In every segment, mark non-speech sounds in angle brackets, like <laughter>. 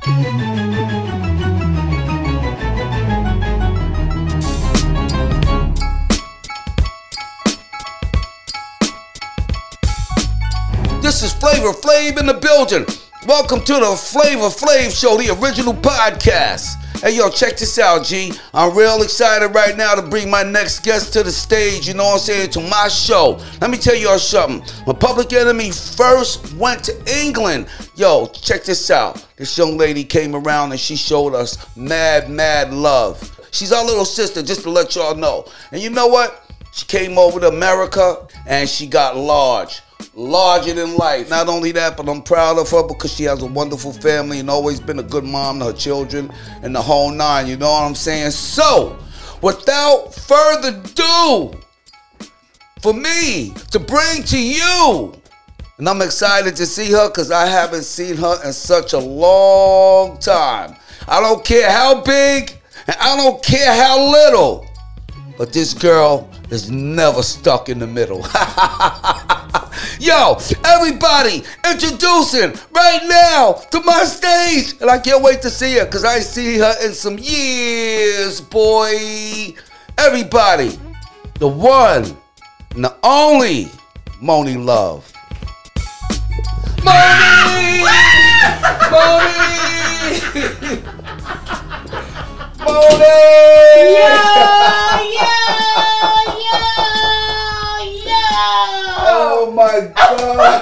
This is Flavor Flav in the building. Welcome to the Flavor Flav Show, the original podcast. Hey, yo, check this out, G. I'm real excited right now to bring my next guest to the stage, you know what I'm saying, to my show. Let me tell y'all something. When Public Enemy first went to England, yo, check this out. This young lady came around and she showed us mad, mad love. She's our little sister, just to let y'all know. And you know what? She came over to America and she got large. Larger than life. Not only that, but I'm proud of her because she has a wonderful family and always been a good mom to her children and the whole nine. You know what I'm saying? So, without further ado, for me to bring to you, and I'm excited to see her because I haven't seen her in such a long time. I don't care how big and I don't care how little. But this girl is never stuck in the middle. <laughs> Yo, everybody, introducing right now to my stage. And I can't wait to see her because I ain't see her in some years, boy. Everybody, the one and the only Monie Love. Monie! <laughs> Monie! <laughs> Monie! Oh my god!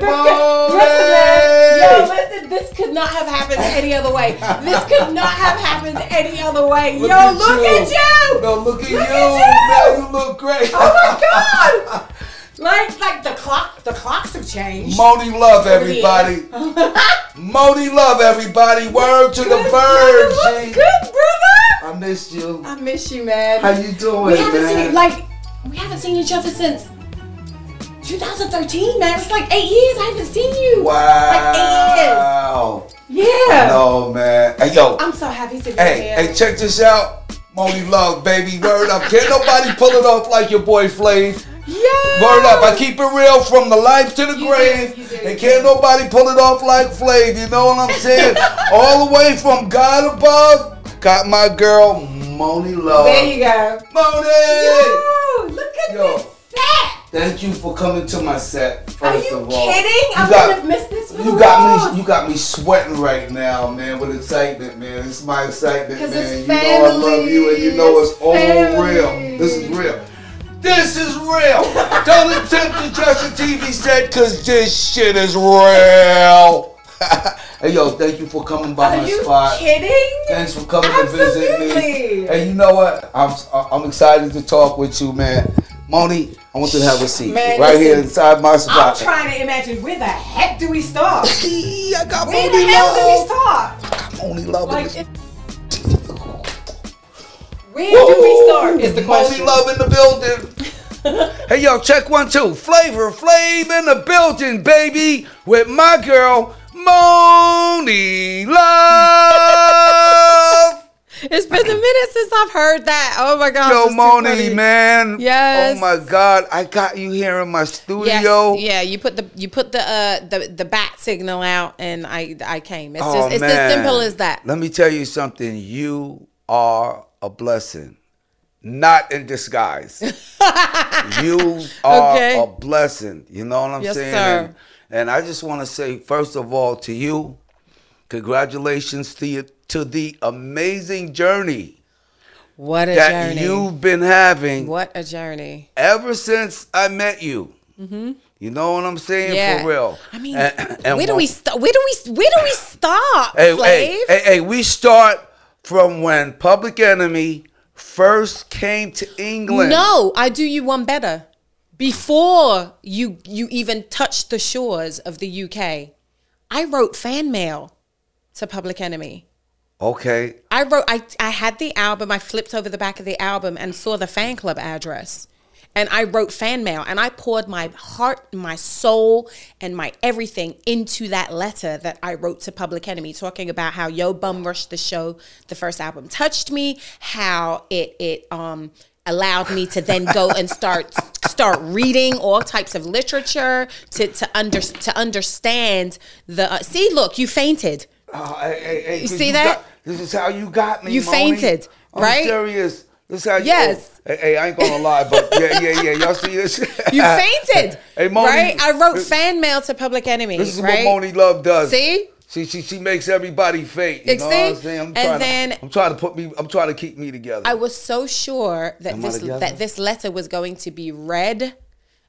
<laughs> Yo, listen, this could not have happened any other way. This could not have happened any other way. Yo, at look you. at you! No, look at Look you. at you. Man, you look great. Oh my god! <laughs> Like, like the clock, the clocks have changed. Monie love everybody. <laughs> Monie love everybody. Word to the Good, bird, G. look Good, brother. I missed you. I miss you, man. How you doing, we haven't man? seen like we haven't seen each other since 2013, man. It's like eight years. I haven't seen you. wow. Like eight years. Yeah. No, man. Hey, yo. I'm so happy to be Hey, here. hey, check this out. Monie love, baby. Word up. Can't nobody pull it off like your boy Flav. Yeah. Word up, I keep it real from the life to the You grave. do, do, and can't nobody pull it off like Flav, you know what I'm saying? <laughs> All the way from God above, got my girl Monie Love. There you go. Monie! Yo, look at Yo. this set. Thank you for coming to my set. First Are you of all. kidding? I wouldn't have missed this for You got world. me. You got me sweating right now, man, with excitement, man. It's my excitement, man. it's You know I love you, and you know family. it's all real. This is real. This is real. Don't attempt to judge a TV set, cause this shit is real. <laughs> hey, yo, thank you for coming by Are my you spot. kidding? Thanks for coming to visit me. Absolutely. Hey, you know what? I'm I'm excited to talk with you, man. Monie, I want you to have a seat Man, right here inside my spot. I'm trying to imagine where the heck do we start? <laughs> I got Where Monie the hell do we start? Monie love Like, it- where do we start? Is the question. Monie love in the building. <laughs> hey yo, check one two. Flavor Flav in the building, baby, with my girl Monie Love. <laughs> It's been a minute since I've heard that. Oh my god. Yo, that's Monie, man. Yes. Oh my God, I got you here in my Yes, studio. yeah, you put the you put the uh the the bat signal out and I I came. It's Oh, just it's man. as simple as that. Let me tell you something. You are a blessing, not in disguise. <laughs> you are Okay. a blessing. You know what I'm Yes, saying? sir. And, and I just want to say, first of all, to you, congratulations to you to the amazing journey What a that journey. you've been having what a journey. ever since I met you. You know what I'm saying? Mm-hmm. Yeah. For real. I mean, And- and where do we start? Where do we where do we start? Hey, hey, hey, hey, we start from when Public Enemy first came to England. No, I do you one better. Before you you even touched the shores of the UK, I wrote fan mail to Public Enemy. Okay. I wrote I I had the album, I flipped over the back of the album and saw the fan club address. And I wrote fan mail and I poured my heart, my soul, and my everything into that letter that I wrote to Public Enemy, talking about how Yo Bum Rush the show, the first album touched me, how it it um allowed me to then go and start start reading all types of literature to to under to understand the. Uh, see, look, you fainted. Oh, hey, hey, hey, You see that? got- this is how you got me. You Monie. fainted, I'm right? serious. This is how you. Yes. oh, hey, hey, I ain't gonna lie, but yeah, yeah, yeah. Y'all see this? <laughs> You fainted, <laughs> Hey, Monie, right? I wrote fan mail to Public Enemy. This is right? what Monie Love does. See? She, she, she makes everybody faint. You You know what I'm saying? I'm And trying then- to, I'm trying to put me. I'm trying to keep me together. I was so sure that Am this that this letter was going to be read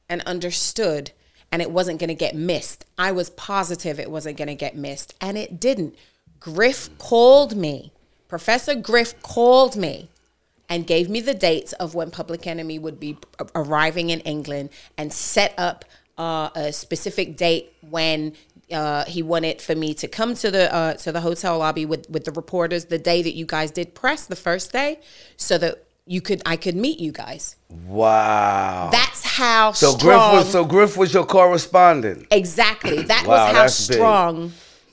and understood and it wasn't going to get missed. I was positive it wasn't going to get missed and it didn't. Griff called me. Professor Griff called me and gave me the dates of when Public Enemy would be arriving in England and set up uh, a specific date when uh, he wanted for me to come to the uh, to the hotel lobby with with the reporters the day that you guys did press the first day, so that you could I could meet you guys. wow. That's how so strong. Griff was so Griff was your correspondent. Exactly. That Wow, was how strong. big.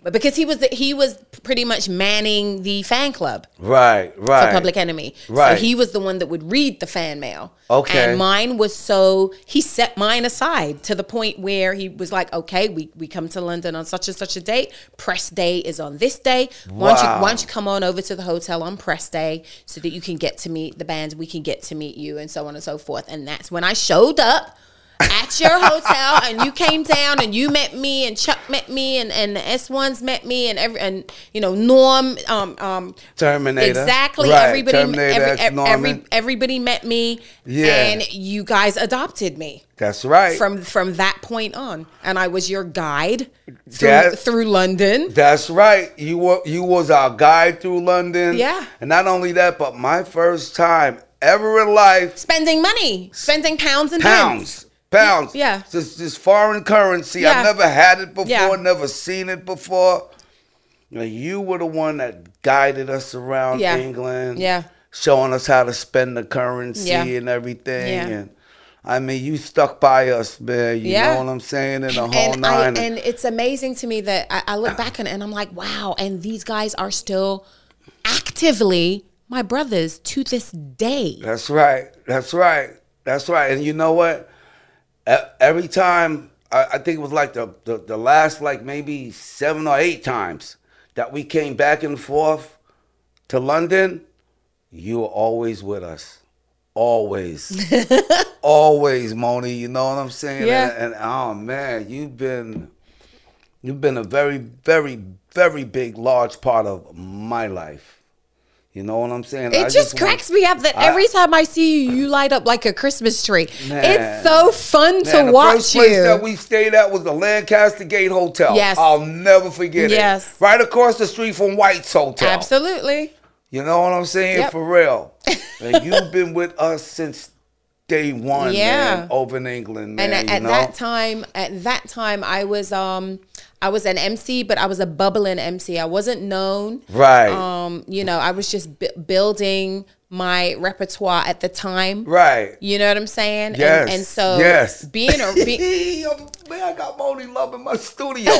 But because he was the, he was pretty much manning the fan club. Right, right. for Public Enemy. Right. So he was the one that would read the fan mail. Okay. And mine was so he set mine aside to the point where he was like, okay, we, we come to London on such and such a date. Press day is on this day. Why don't you why don't you come on over to the hotel on press day so that you can get to meet the bands, we can get to meet you, and so on and so forth. And that's when I showed up. At your hotel, and you came down, and you met me, and Chuck met me, and, and the S ones met me, and every and you know Norm, um, um, Terminator. Exactly. Right, Everybody, Terminator, every, every, every, everybody met me, Yeah. and you guys adopted me That's right. from from that point on, and I was your guide through, That- through London. That's right. You were you was our guide through London. Yeah. And not only that, but my first time ever in life, Spending money, spending pounds and pounds. Pounds. Yeah. Just this foreign currency. Yeah. I never had it before, Yeah. never seen it before. You, know, you were the one that guided us around Yeah. England. Yeah. Showing us how to spend the currency and everything. And I mean, you stuck by us, man. You know what I'm saying? In the whole and I, nine. and it's amazing to me that I, I look back and, and I'm like, wow, and these guys are still actively my brothers to this day. That's right. That's right. That's right. And you know what? Every time, I, I think it was like the, the, the last, like maybe seven or eight times that we came back and forth to London, you were always with us. Always. <laughs> always, Monie. You know what I'm saying? Yeah. And, and oh, man, you've been. You've been a very, very, very big, large part of my life. You know what I'm saying? It I just want- cracks me up that I- every time I see you, you light up like a Christmas tree. Man. It's so fun Man, to the watch first place you. that we stayed at was the Lancaster Gate Hotel. Yes. I'll never forget Yes. it. Right across the street from White's Hotel. Absolutely. You know what I'm saying? Yep. For real. <laughs> and you've been with us since day one, Yeah. man, over in England, man. And at, at that time, at that time, I was um, I was an MC, but I was a bubbling MC. I wasn't known. Right. Um, you know, I was just bu- building my repertoire at the time. right. You know what I'm saying? Yes. And, and so yes. being a be, <laughs> man, I got Monie Love in my studio.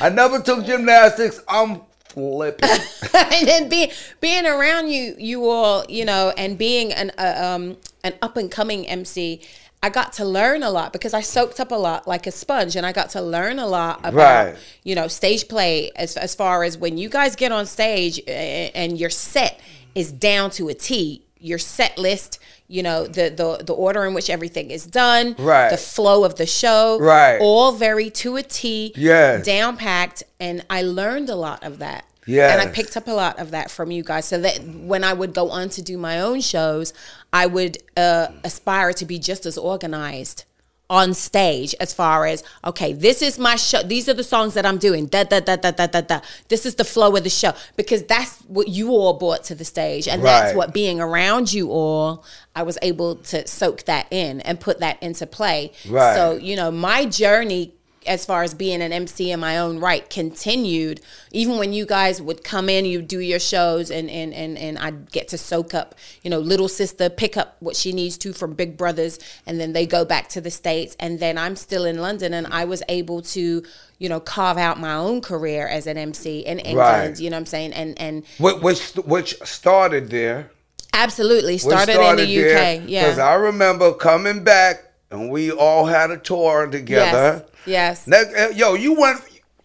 I never took gymnastics. I'm flipping. <laughs> and then being being around you you all you know and being an uh, um an up and coming MC I got to learn a lot because I soaked up a lot like a sponge and I got to learn a lot about Right. you know stage play as as far as when you guys get on stage and your set is down to a T your set list you know the the the order in which everything is done Right. the flow of the show Right. all very to a T Yes. down packed and I learned a lot of that and I picked up a lot of that from you guys. So that when I would go on to do my own shows, I would uh, aspire to be just as organized on stage as far as okay, this is my show. These are the songs that I'm doing. Da da da da da da da. This is the flow of the show because that's what you all brought to the stage, and that's what being around you all, I was able to soak that in and put that into play. Right. So you know, my journey as far as being an MC in my own right continued even when you guys would come in you do your shows and and and, and I'd get to soak up you know little sister pick up what she needs to from big brothers and then they go back to the states and then I'm still in London and I was able to you know carve out my own career as an MC in England Right. you know what I'm saying and and which which started there. absolutely Which started, in the UK Because yeah cuz I remember coming back and we all had a tour together. Yes. Yes. Uh, yo, you went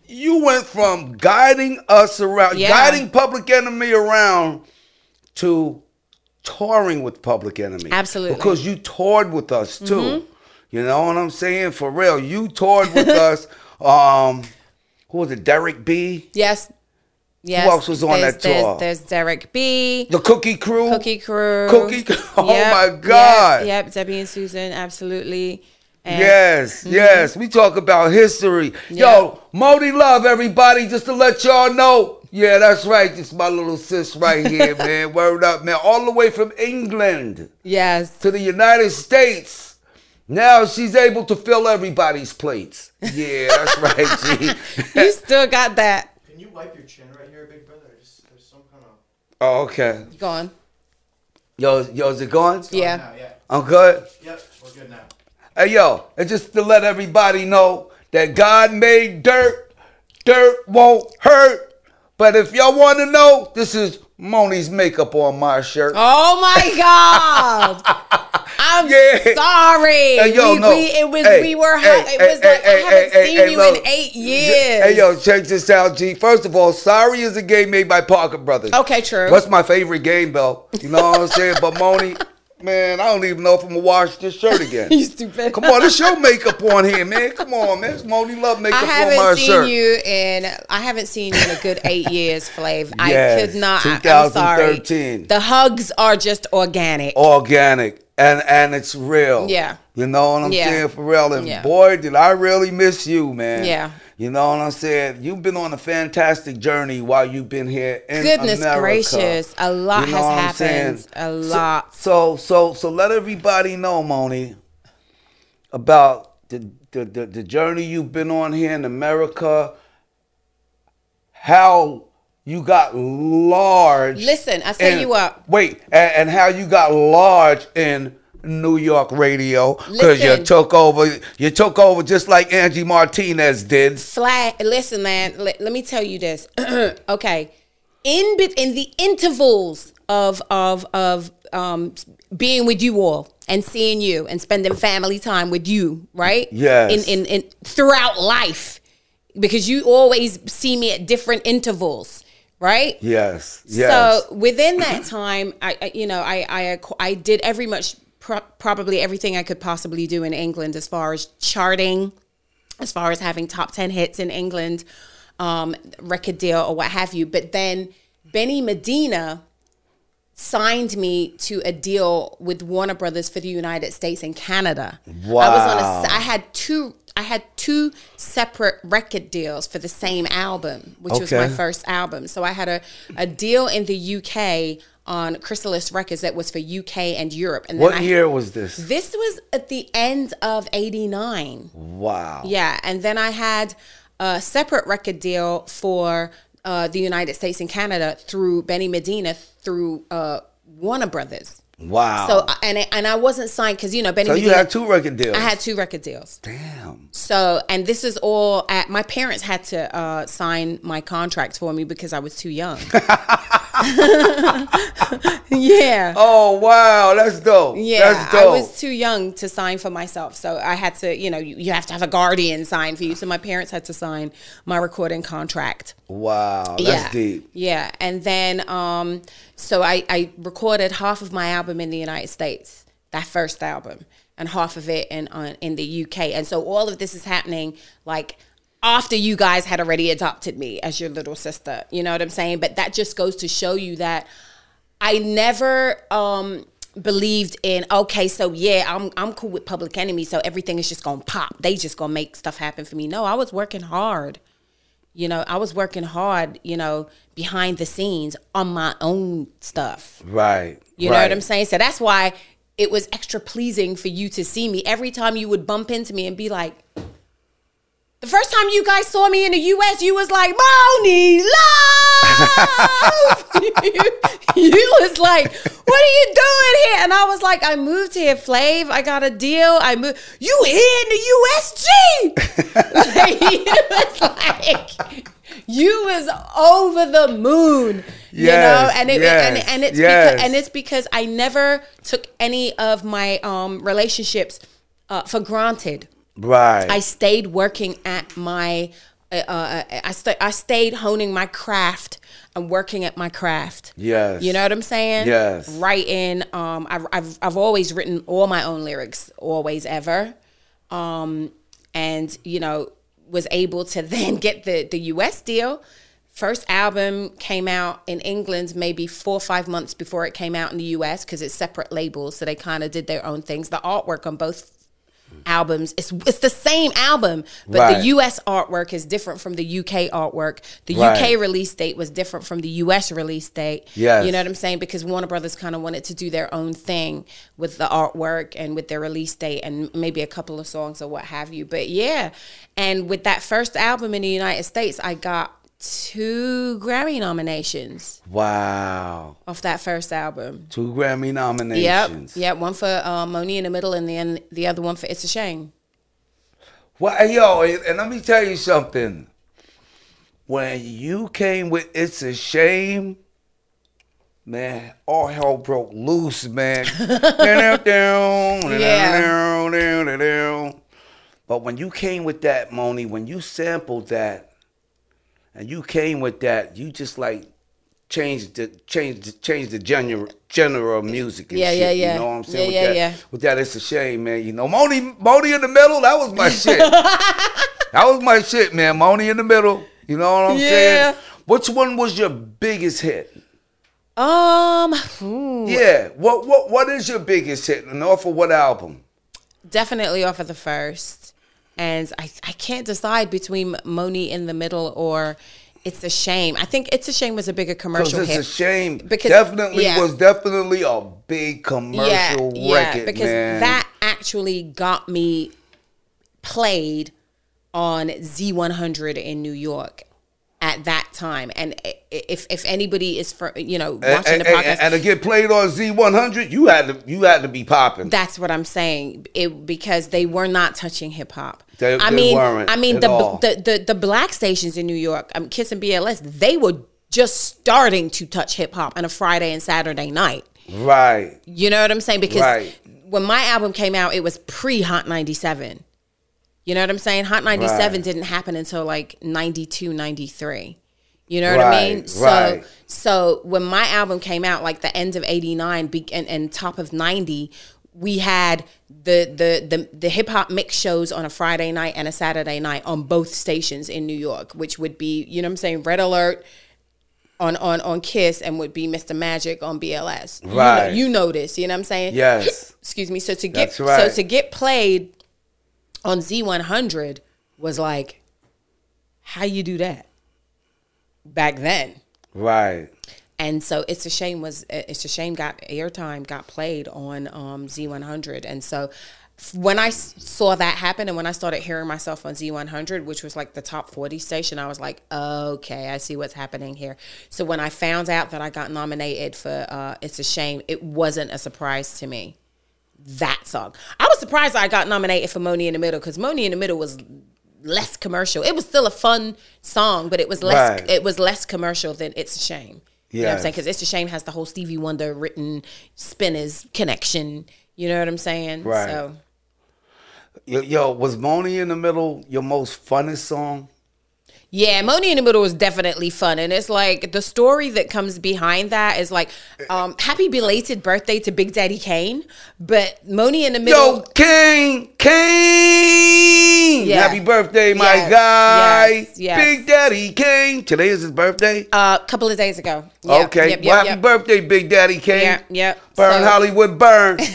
you went from guiding us around, Yeah. guiding Public Enemy around to touring with Public Enemy. Absolutely. Mm-hmm. Because you toured with us too. You know what I'm saying? For real. You toured with <laughs> us. Um who was it? Derek B? Yes. Yes. Who else was on There's- that tour? There's, Derek B. The Cookie Crew? Cookie Crew. Cookie Crew. <laughs> Oh Yep, my yep, God. Yep, Debbie and Susan, absolutely. And Yes, yes. We talk about history. Mm-hmm. Yeah. Yo, Monie Love, everybody, just to let y'all know. Yeah, that's right. Just my little sis right <laughs> here, man. Word up, man. All the way from England Yes. to the United States. Now she's able to fill everybody's plates. Yeah, that's <laughs> right, G. You still got that. Can you wipe your chin right here, big brother? There's, there's some kind of. oh, okay. Go on. Yo, yo, is it going? Yeah. Now, yeah. I'm good. Yep, we're good now. Hey yo, and just to let everybody know that God made dirt, dirt won't hurt. But if y'all want to know, this is Monie's makeup on my shirt. Oh my God. <laughs> I'm Yeah. sorry. Hey, yo, we, no. we, it was Hey, we were hey, it was like I haven't seen you look. in eight years. Hey yo, check this out, G. First of all, sorry is a game made by Parker Brothers. Okay, true. What's my favorite game, though? You know what I'm saying? But Monie, man, I don't even know if I'm gonna wash this shirt again. <laughs> You stupid. Come on, this your makeup on here, man. Come on, man. It's Monie Love makeup on my shirt. I haven't seen you in I haven't seen you in a good eight years, Flav. I could not. I, I'm sorry. 2013. The hugs are just organic. organic and and it's real. Yeah. You know what I'm Yeah. saying? For real. And Yeah. boy, did I really miss you, man. Yeah. You know what I'm saying? You've been on a fantastic journey while you've been here in Goodness America. gracious, a lot You know has happened. A So- lot. So so so let everybody know, Monie, about the the, the, the journey you've been on here in America, how you got large. Listen, I in- you what. Wait, and, and how you got large in New York radio because you took over. You took over just like Angie Martinez did. Flat. Listen, man. Let, let me tell you this. <clears throat> okay, in bit in the intervals of of of um being with you all and seeing you and spending family time with you, right? Yes. In in, in throughout life, because you always see me at different intervals, right? Yes. Yes. So within that time, I, I you know I I I did every much pro- probably everything I could possibly do in England as far as charting, as far as having top ten hits in England, um, record deal or what have you. But then Benny Medina signed me to a deal with Warner Brothers for the United States and Canada. Wow. I was on a I had two I had two separate record deals for the same album, which was my first album. So I had a, a deal in the UK on Chrysalis Records that was for UK and Europe. And then what I, year was this? This was at the end of 89. Wow. Yeah, and then I had a separate record deal for uh, the United States and Canada through Benny Medina through uh, Warner Brothers. Wow. So and I- and I wasn't signed because you know Benny So you had two record deals. I had two record deals. Damn. So and this is all at my parents had to uh, sign my contract for me because I was too young. <laughs> <laughs> yeah. Oh wow, let's go. that's dope. Yeah, that's I was too young to sign for myself, so I had to, you know, you, you have to have a guardian sign for you. So my parents had to sign my recording contract. wow, that's yeah, deep. yeah, and then um, so I I recorded half of my album in the United States, that first album, and half of it in on in the UK, and so all of this is happening like after you guys had already adopted me as your little sister. You know what I'm saying? But that just goes to show you that I never um believed in okay so yeah I'm I'm cool with public enemy so everything is just going to pop they just going to make stuff happen for me no I was working hard you know I was working hard you know behind the scenes on my own stuff Right. you know what I'm saying so that's why it was extra pleasing for you to see me every time you would bump into me and be like the first time you guys saw me in the US, you was like, Monie, love! <laughs> <laughs> you was like, what are you doing here? And I was like, I moved here, Flav. I got a deal. I moved. You here in the USG? <laughs> like, you was like, you was over the moon. you know, and it, yes, and, and it's yes. because, and it's because I never took any of my um, relationships uh, for granted. Right. I stayed working at my. Uh, uh, I sta I stayed honing my craft and working at my craft. Yes. You know what I'm saying? Yes. Writing. Um, I've, I've I've always written all my own lyrics, always ever. Um, and you know was able to <laughs> then get the the U.S. deal. First album came out in England maybe four or five months before it came out in the U.S. because it's separate labels, so they kind of did their own things. The artwork on both albums it's it's the same album but Right. the US artwork is different from the UK artwork the Right. UK release date was different from the US release date Yes. you know what I'm saying because Warner Brothers kind of wanted to do their own thing with the artwork and with their release date and maybe a couple of songs or what have you but yeah and with that first album in the United States I got two Grammy nominations wow. off that first album Two Grammy nominations. yep. Yeah, one for uh, Monie in the middle, and then the other one for It's a Shame. Well, yo, and let me tell you something. When you came with It's a Shame, man, all hell broke loose, man. But when you came with that, Monie, when you sampled that, and you came with that, you just like changed the changed changed the general of music. And Yeah, shit, yeah, yeah. You know what I'm saying? Yeah, with yeah, that, yeah. With that, it's a shame, man. You know, Monie Monie in the middle, that was my shit. <laughs> that was my shit, man. Monie in the middle. You know what I'm Yeah. saying? Which one was your biggest hit? Um, ooh, Yeah. What what what is your biggest hit? And off of what album? definitely off of the first, and I I can't decide between Monie in the middle or It's a Shame. I think It's a Shame was a bigger commercial it's hit. a shame. Because- definitely yeah. was definitely a big commercial yeah, record, because man. that actually got me played on Z100 in New York at that time. And if if anybody is for you know and, watching the and- podcast, and, and to get played on Z100, you had to you had to be popping. that's what I'm saying. It because they were not touching hip hop. They- I they mean, I mean the, the the the black stations in New York, um, Kiss and BLS, they were just starting to touch hip hop on a Friday and Saturday night. right. You know what I'm saying? Because Right. when my album came out, it was pre Hot 97. You know what I'm saying? Hot 97 Right. didn't happen until like 92, 93. You know what I mean? So right. so when my album came out, like the end of 89 be- and, and top of 90, we had the the the, the hip hop mix shows on a Friday night and a Saturday night on both stations in New York, which would be, you know what I'm saying, Red Alert on on on Kiss and would be Mr. Magic on BLS. You know- Right. You know, this, you know what I'm saying? Yes. <clears throat> Excuse me. So to get right. so to get played on Z100 was like how you do that back then. Right. And so it's a shame was it's a shame got airtime got played on um, Z100 and so when I saw that happen and when I started hearing myself on Z100 which was like the top 40 station I was like okay I see what's happening here. So when I found out that I got nominated for uh, it's a shame it wasn't a surprise to me. That song. I was surprised I got nominated for Monie in the Middle because Monie in the Middle was less commercial. It was still a fun song but it was less Right. it was less commercial than it's a shame you know what I'm saying? Because It's a Shame has the whole Stevie Wonder written spinners connection. You know what I'm saying? Right. So Yo, yo, was Monie in the middle your most funnest song? Yeah, Monie in the Middle is definitely fun, and it's like the story that comes behind that is like, um, happy belated birthday to Big Daddy Kane, but Monie in the Middle. Yo, Kane! Kane! Yeah. Happy birthday, my Yes, guy. yes, yes. Big Daddy Kane. Today is his birthday? a couple of days ago. Yeah, okay. Yep, well, happy yep. birthday, Big Daddy Kane. Yeah, yep. Burn So- Hollywood, burn. <laughs>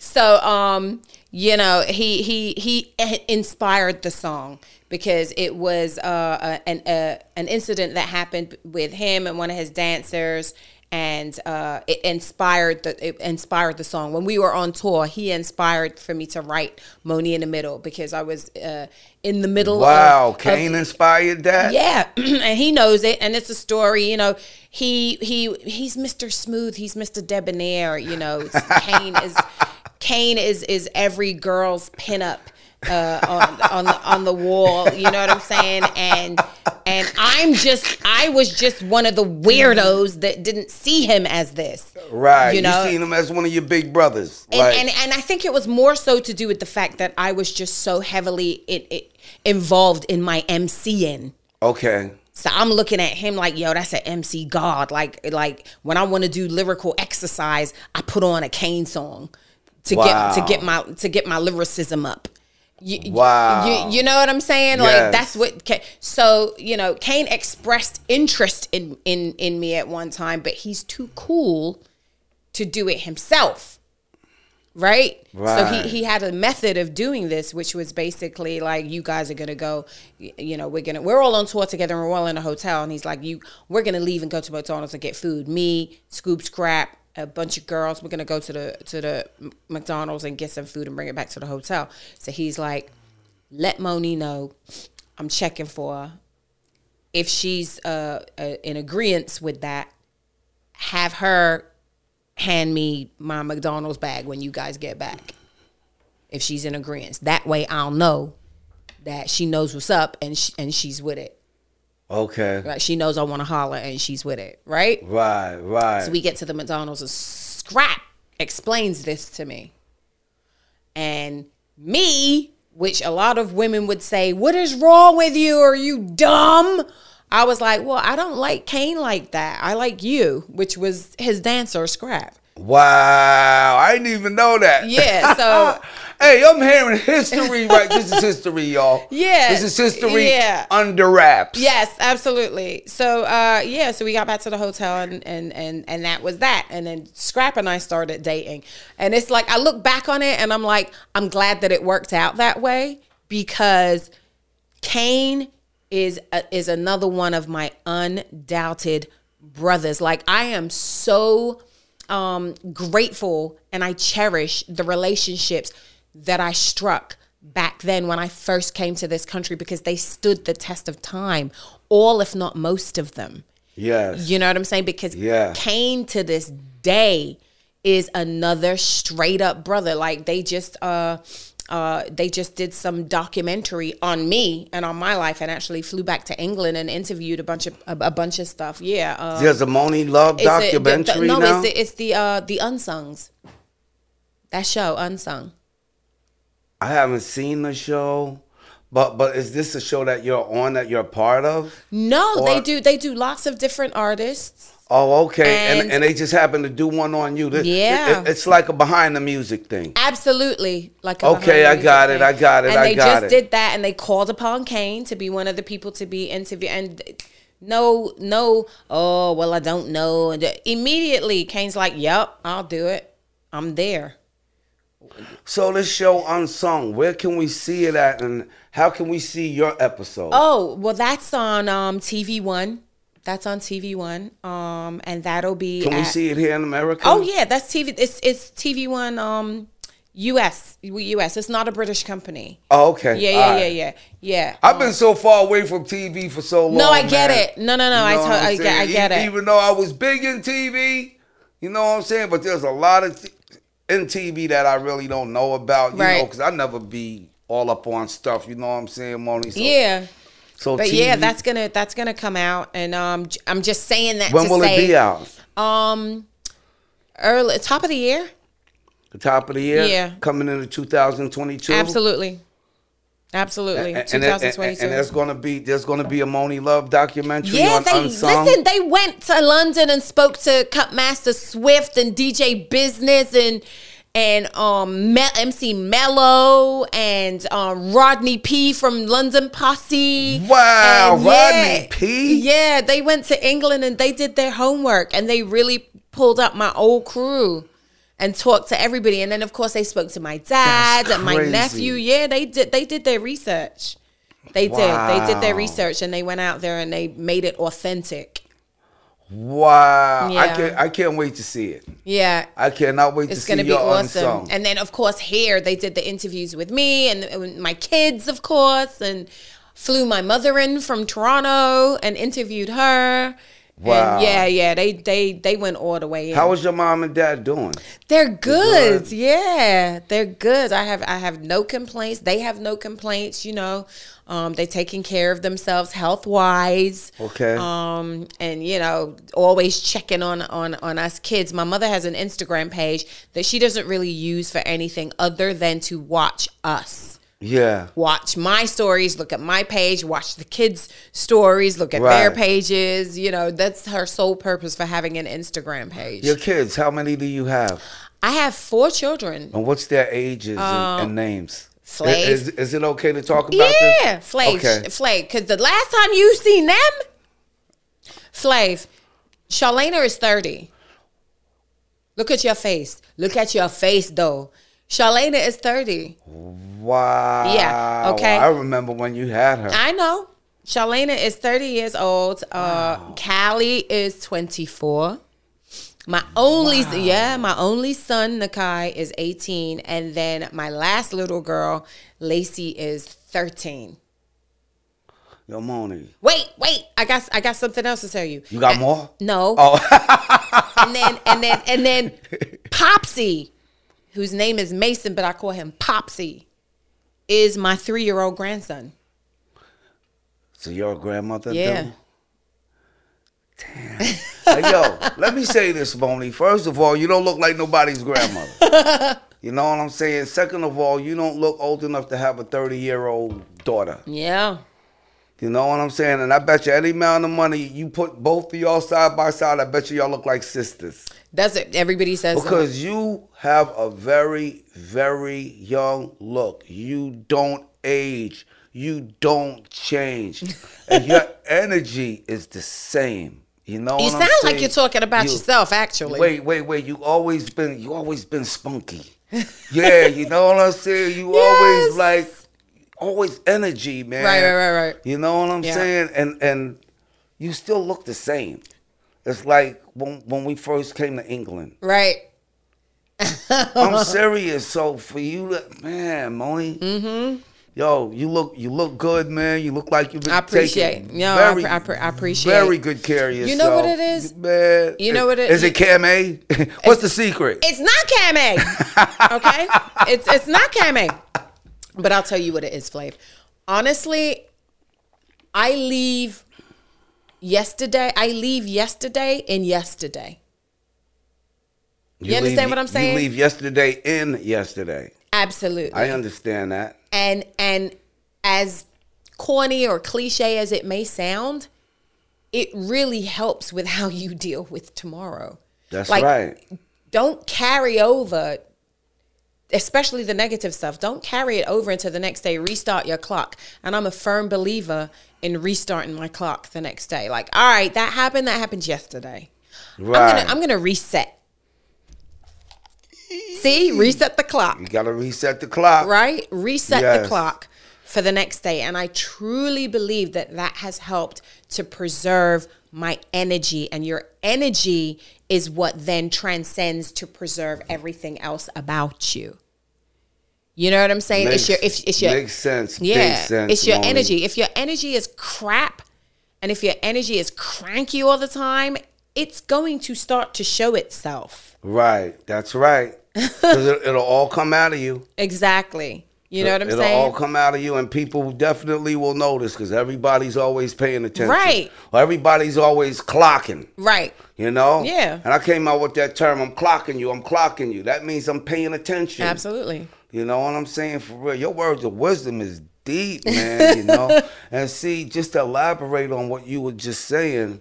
So, um, you know, he he he inspired the song because it was uh, a, an a, an incident that happened with him and one of his dancers, and uh, it inspired the it inspired the song. When we were on tour, he inspired for me to write "Monie in the Middle" because I was uh, in the middle. wow, of, of- Kane inspired that? yeah, <clears throat> and he knows it, and it's a story. You know, he he he's Mr. Smooth. He's Mr. Debonair. You know, <laughs> Kane is Kane is is every girl's pinup uh, on on the on the wall. You know what I'm saying? And and I'm just I was just one of the weirdos that didn't see him as this. Right. You know, seen him as one of your big brothers. and, right. and and I think it was more so to do with the fact that I was just so heavily it, it, involved in my MCing. okay. So I'm looking at him like, yo, that's an MC god. Like, like when I want to do lyrical exercise, I put on a Kane song to Wow. get to get my to get my lyricism up. You, you- Wow. You, you know what I'm saying? Yes. Like that's what. Ka- So you know, Kane expressed interest in in in me at one time, but he's too cool to do it himself. Right? So he, he had a method of doing this, which was basically like, you guys are gonna go, you know, we're gonna we're all on tour together and we're all in a hotel. And he's like, You we're gonna leave and go to McDonald's and get food. Me, Scoop Scrap, a bunch of girls, we're gonna go to the to the McDonald's and get some food and bring it back to the hotel. So he's like, Let Monie know I'm checking for her. If she's uh, uh in agreement with that, have her hand me my McDonald's bag when you guys get back. If she's in agreement, that way I'll know that she knows what's up and she, and she's with it. Okay. Right? She knows I want to holler and she's with it. Right? Right. Right. So we get to the McDonald's and Scrap explains this to me. And me, which a lot of women would say, What is wrong with you? Are you dumb? I was like, Well, I don't like Kane like that. I like you, which was his dancer, Scrap. wow. I didn't even know that. Yeah, so <laughs> hey, I'm hearing history, right? This is history, y'all. <laughs> Yeah, This is history yeah. under wraps. Yes, absolutely. So uh yeah, so we got back to the hotel and and and and that was that. And then Scrap and I started dating. And it's like I look back on it and I'm like I'm glad that it worked out that way because Kane is a, is another one of my undoubted brothers. Like I am so um grateful and I cherish the relationships that I struck back then when I first came to this country because they stood the test of time, all if not most of them. Yes. You know what I'm saying? Because Yeah. Kane to this day is another straight up brother. Like they just uh uh they just did some documentary on me and on my life and actually flew back to England and interviewed a bunch of a, a bunch of stuff. Yeah. Uh, There's a Monie Love it's a- the- the- documentary no, now. it's the, it's the uh the unsungs. That show, Unsung. I haven't seen the show, but but is this a show that you're on that you're a part of? No, Or- they do. They do lots of different artists. Oh, okay. And And- and, they just happen to do one on you. This- Yeah. it- it's like a behind the music thing. Absolutely, like a Okay, I got it. I got it, And I they just it. did that, and they called upon Kane to be one of the people to be interviewed. And no, no, oh well, I don't know. And immediately, Kane's like, "Yep, I'll do it. I'm there." So this show unsung, where can we see it at, and how can we see your episode? Oh well, that's on um, TV One. That's on TV One, um, and that'll be. can we see it here in America? Oh yeah, that's TV. It's it's TV One. Um, U.S. U.S. It's not a British company. Oh, okay. Yeah, yeah, right. yeah, yeah, yeah. I've been so far away from TV for so long. No, I get man. it. No, no, no. I know to- what I'm get- I get E- it. Even though I was big in TV, you know what I'm saying? But there's a lot of in TV that I really don't know about, you know, because I never be all up on stuff, you know what I'm saying, Monie? So, Yeah. So But TV, yeah, that's gonna that's gonna come out, and um, j- I'm just saying that. when will say, it be out? Um, early top of the year. The top of the year? Yeah. Coming into 2022? Absolutely, absolutely. And, and, and, 2022. and there's gonna be there's gonna be a Monie Love documentary yeah, they Unsung. listen. They went to London and spoke to Cutmaster Swift and DJ Business and and um MC Mello and um Rodney P from London Posse. Wow, And Rodney P? Yeah, they went to England and they did their homework and they really pulled up my old crew and talked to everybody. And then of course they spoke to my dad and my nephew. Yeah, they did they did their research. They did. They did their research and they went out there and they made it authentic. Wow. I can't I can't wait to see it. Yeah. I cannot wait It's to going see to be your awesome. Unsung. And then, of course, here they did the interviews with me and, uh, and my kids, of course, and flew my mother in from Toronto and interviewed her. Wow. And yeah, yeah, they they they went all the way in. How is your mom and dad doing? They're good. good? Yeah, they're good. I have I have no complaints. They have no complaints. You know, Um, they taking care of themselves health wise. Okay. Um, and you know, always checking on on on us kids. My mother has an Instagram page that she doesn't really use for anything other than to watch us. Yeah. Watch my stories, look at my page, watch the kids' stories, look at their pages. You know, that's her sole purpose for having an Instagram page. Your kids, how many do you have? I have four children. And what's their ages and, and um, names? Flav. Is, is it okay to talk about this? Yeah, Flav, Okay. Flav. Because the last time you seen them, Flav, Charlena is thirty. Look at your face. Look at your face, though. Charlena is thirty. Wow. Yeah, okay. I remember when you had her. I know. Charlena is 30 years old. Uh, Callie is 24. My only, yeah, my only son, Nakai, is 18. And then my last little girl, Lacey, is 13. Yo, Monie. Wait, wait. I got I got something else to tell you. You got I- more? No. Oh, <laughs> and then and then and then <laughs> Popsy, whose name is Mason, but I call him Popsy, is my three year old grandson. so you're grandmother? Yeah. too? Damn. Hey, yo, <laughs> let me say this, Monie. First of all, you don't look like nobody's grandmother. <laughs> you know what I'm saying? Second of all, you don't look old enough to have a 30 year old daughter. Yeah. You know what I'm saying? And I bet you any amount of money you put both of y'all side by side, I bet you y'all look like sisters. That's it. Everybody says so. Because you have a very, very young look. You don't age. You don't change. <laughs> and your energy is the same. You know You what I'm like saying? you're talking about You- yourself, actually. Wait, wait, wait. You always been you always been spunky. yeah, you know what I'm saying? You always <laughs> like always energy, man. Right, right, right, right. You know what I'm Yeah. saying? And and you still look the same. It's like when when we first came to England. Right. <laughs> I'm <laughs> serious. So for you, to- man, Monie, mm-hmm. yo, you look you look good, man. You look like you've been I appreciate- taking I very, I pre- I appreciate- very good care of yourself. You know what it is? man. You know what it- is? Is it Cam A? <laughs> What's the secret? It's not Kame. okay? It's it's not Kame. But I'll tell you what it is, Flav. Honestly, I leave yesterday. I leave yesterday in yesterday. You understand leave- what I'm saying? You leave yesterday in yesterday. Absolutely. I understand that. and and as corny or cliche as it may sound, it really helps with how you deal with tomorrow. That's Like, right. Don't carry over especially the negative stuff. Don't carry it over into the next day. Restart your clock. And I'm a firm believer in restarting my clock the next day. Like, all right, that happened, that happened yesterday. Right. I'm gonna I'm gonna reset. See, reset the clock you gotta reset the clock. right? Reset Yes. the clock for the next day. And I truly believe that that has helped to preserve my energy. And your energy is what then transcends to preserve everything else about you. You know what I'm saying? Makes, it's your, if it's your, makes sense. yeah, sense. it's your Monie. energy. If your energy is crap, and if your energy is cranky all the time, it's going to start to show itself. Right. That's right. <laughs> Because it, it'll all come out of you. Exactly. You know what I'm saying? It'll all come out of you, and people definitely will notice because everybody's always paying attention. Right. Everybody's always clocking. right. You know? Yeah. And I came out with that term, I'm clocking you, I'm clocking you. That means I'm paying attention. Absolutely. You know what I'm saying? For real. Your words of wisdom is deep, man, you know? <laughs> and see, just to elaborate on what you were just saying,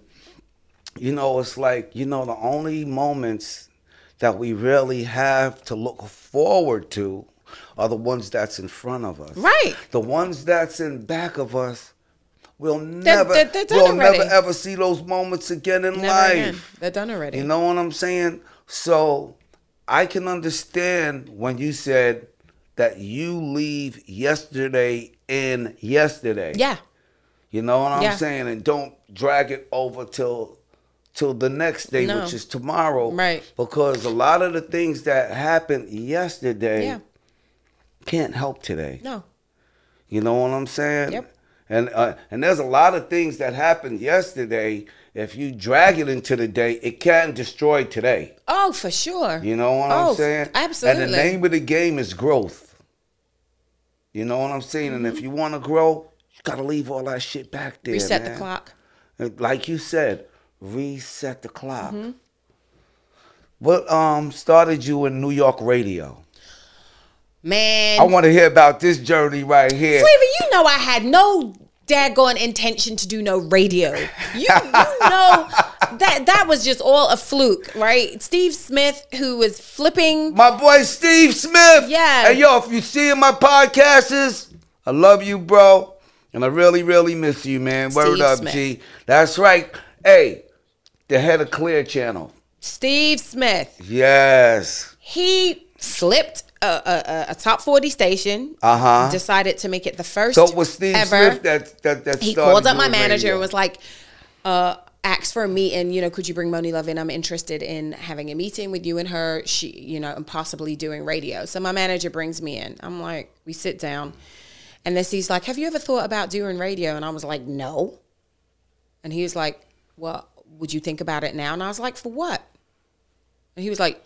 you know, it's like, you know, the only moments that we really have to look forward to are the ones that's in front of us. Right. The ones that's in back of us, we'll never, they're- they're we'll already. never ever see those moments again in Never life. again. They're done already. You know what I'm saying? So I can understand when you said that you leave yesterday in yesterday. yeah. You know what I'm Yeah. saying? And don't drag it over till till the next day, No. which is tomorrow. Right. Because a lot of the things that happened yesterday Yeah. Can't help today. No. You know what I'm saying? Yep. And uh, and there's a lot of things that happened yesterday. If you drag it into the day, it can destroy today. Oh, for sure. You know what Oh, I'm saying? absolutely. And the name of the game is growth. You know what I'm saying? And Mm-hmm. if you want to grow, you gotta leave all that shit back there. Reset man. the clock. Like you said, reset the clock. Mm-hmm. What um started you in New York radio? Man, I want to hear about this journey right here. Flavor, you know I had no daggone intention to do no radio. You, you know that that was just all a fluke, right? Steve Smith, who was flipping. My boy Steve Smith. Yeah. Hey yo, if you see my podcasts, I love you, bro. And I really, really miss you, man. Word Steve up, Smith. G. That's right. Hey, the head of Clear Channel. Steve Smith, Yes. he flipped a, a, a- top 40 station. Uh-huh. Decided to make it the first So it was Steve ever. Smith that that that he called up my manager radio. and was like, uh, asked for a meeting. You know, could you bring Monie Love in? I'm interested in having a meeting with you and her. She, you know, and possibly doing radio. So my manager brings me in. I'm like, we sit down, and then he's like, "Have you ever thought about doing radio?" And I was like, "No." And he was like, "Well, would you think about it now?" And I was like, "For what?" And he was like,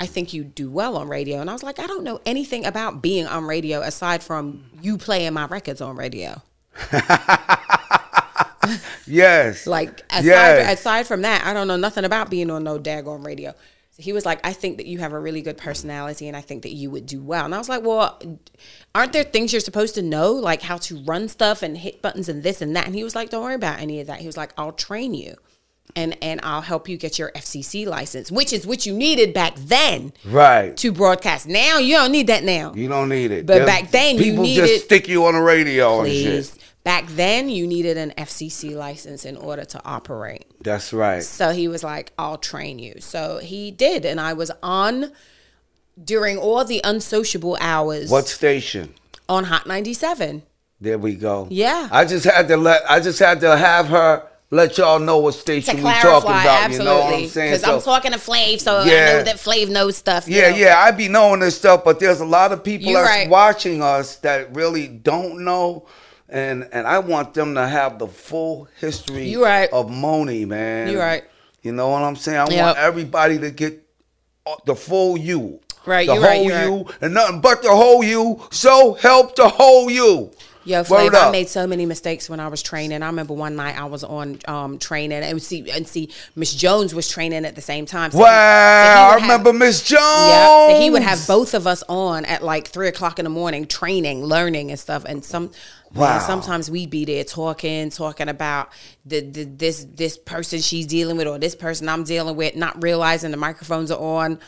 I think you do well on radio. And I was like, I don't know anything about being on radio aside from you playing my records on radio. <laughs> Yes. Like aside, Yes. aside from that, I don't know nothing about being on no daggone radio. So he was like, I think that you have a really good personality and I think that you would do well. And I was like, Well, aren't there things you're supposed to know, like how to run stuff and hit buttons and this and that? And he was like, Don't worry about any of that. He was like, I'll train you. And and I'll help you get your FCC license, which is what you needed back then right. to broadcast. Now you don't need that now. You don't need it. But back then, you people needed- just stick you on the radio and Please. shit. Back then, you needed an FCC license in order to operate. That's right. So he was like, I'll train you. So he did. And I was on during all the unsociable hours What station? on Hot 97. There we go. Yeah. I just had to let. I just had to have her let y'all know what station we talking about. You know what absolutely. I'm saying? Because I'm talking to Flav, so I know that Flav knows stuff. Yeah, know. yeah, I be knowing this stuff, but there's a lot of people You that's right. watching us that really don't know, and and I want them to have the full history You right. of Monie, man. You right. You know what I'm saying? I Yep. want everybody to get uh, the full you. Right, the you whole right, you you, and nothing but the whole you. So help the whole you. Yo, Flav, I made so many mistakes when I was training. I remember one night I was on um, training and see and see Miss Jones was training at the same time. So he- Wow, so he I remember Miss Jones. Yeah, so he would have both of us on at like three o'clock in the morning, training, learning, and stuff. And some, Wow. sometimes we'd be there talking, talking about the, the this this person she's dealing with or this person I'm dealing with, not realizing the microphones are on.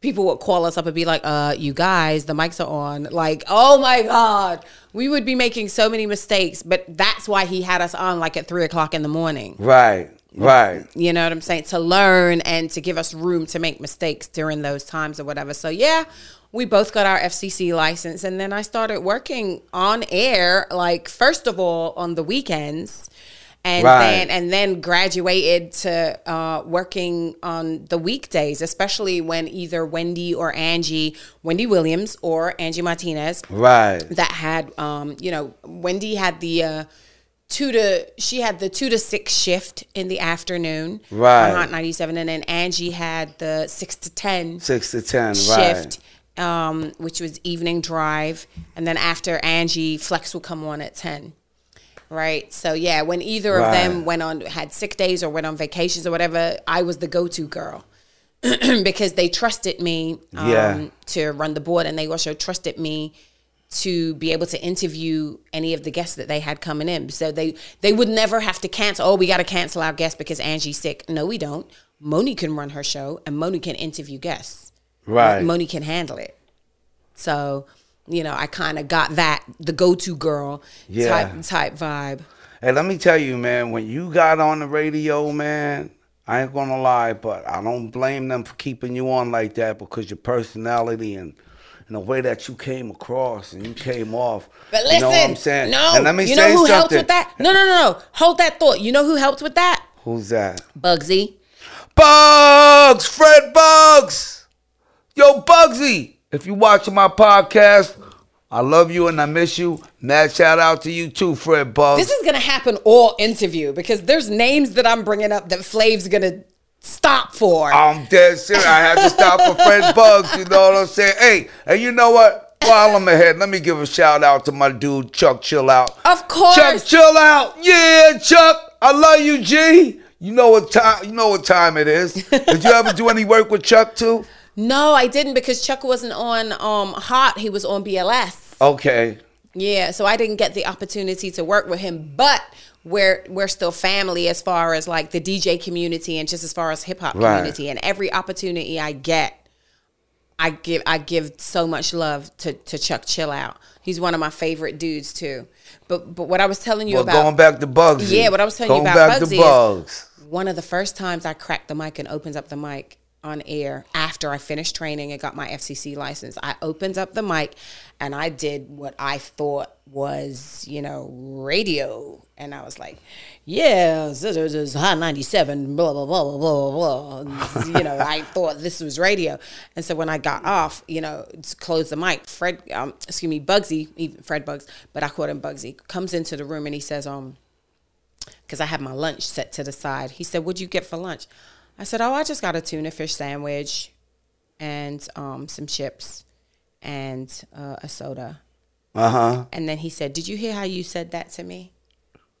People would call us up and be like, "Uh, you guys, the mics are on." Like, oh my god, we would be making so many mistakes. But that's why he had us on like at three o'clock in the morning. Right, right. You know what I'm saying? To learn and to give us room to make mistakes during those times or whatever. So yeah, we both got our FCC license, and then I started working on air. Like first of all on the weekends, and Right. then and then graduated to uh, working on the weekdays, especially when either Wendy or Angie, Wendy Williams or Angie Martinez, Right. that had um you know wendy had the uh two to she had the two to six shift in the afternoon Right. on hot 97 and then angie had the six to ten Six to ten, right. shift um which was evening drive and then after angie flex would come on at 10 right? So yeah when either of them went on had sick days or went on vacations or whatever i was the go-to girl <clears throat> because they trusted me um, Yeah. to run the board and they also trusted me to be able to interview any of the guests that they had coming in. So they they would never have to cancel oh we got to cancel our guest because angie's sick. No we don't. Monie can run her show and monie can interview guests. Right. monie can handle it. So you know i kind of got that the go-to girl Yeah. type type vibe Hey, let me tell you, man, when you got on the radio, man, I ain't gonna lie, but I don't blame them for keeping you on like that because your personality and, and the way that you came across and you came off. But listen, you know what I'm saying? no, And let me you know who helped with that? No, no, no, no. Hold that thought. You know who helped with that? Who's that? Bugsy. Bugs, Fred Buggs. Yo, Bugsy, if you watching my podcast, I love you and I miss you. Mad shout out to you too, Fred Buggs. This is gonna happen all interview because there's names that I'm bringing up that Flav's gonna stop for. I'm dead serious. I had to stop for Fred Buggs. You know what I'm saying? Hey, and you know what? while I'm ahead, let me give a shout out to my dude Chuck Chill Out. Of course. Chuck Chill Out. Yeah, Chuck. I love you, G. You know what time you know what time it is. <laughs> Did you ever do any work with Chuck too? No, I didn't because Chuck wasn't on um Hot. He was on BLS. Okay. Yeah, so I didn't get the opportunity to work with him, but we're we're still family as far as like the DJ community and just as far as hip hop Right. community. And every opportunity I get, I give I give so much love to to Chuck Chill Out. He's one of my favorite dudes too. But but what I was telling you Well, about going back to Bugsy. Yeah, what I was telling you about back Bugsy to is- Bugs. one of the first times I cracked the mic and opens up the mic on air after I finished training and got my FCC license. I opened up the mic and I did what I thought was, you know, radio. And I was like, yeah, this is Hot 97, blah, blah, blah, blah, blah, blah. you know, I thought this was radio. And so when I got off, you know, to close the mic, Fred, um, excuse me, Bugsy, even Fred Buggs, but I called him Bugsy, comes into the room and he says, um, because I had my lunch set to the side. He said, "What'd you get for lunch?" I said, "Oh, I just got a tuna fish sandwich, and um, some chips, and uh, a soda." Uh huh. And then he said, "Did you hear how you said that to me?"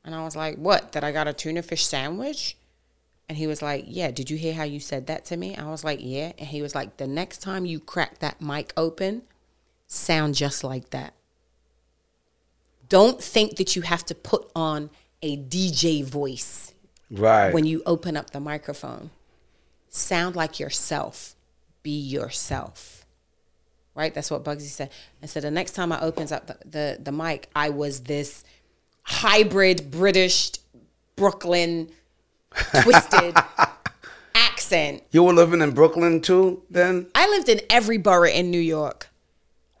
And I was like, "What? That I got a tuna fish sandwich?" And he was like, "Yeah, did you hear how you said that to me?" I was like, "Yeah." And he was like, "The next time you crack that mic open, sound just like that. Don't think that you have to put on a DJ voice." Right. when you open up the microphone. Sound like yourself. Be yourself. Right? That's what Bugsy said. And so the next time I opens up the, the, the mic, I was this hybrid British Brooklyn <laughs> twisted accent. you were living in Brooklyn too then? I lived in every borough in New York.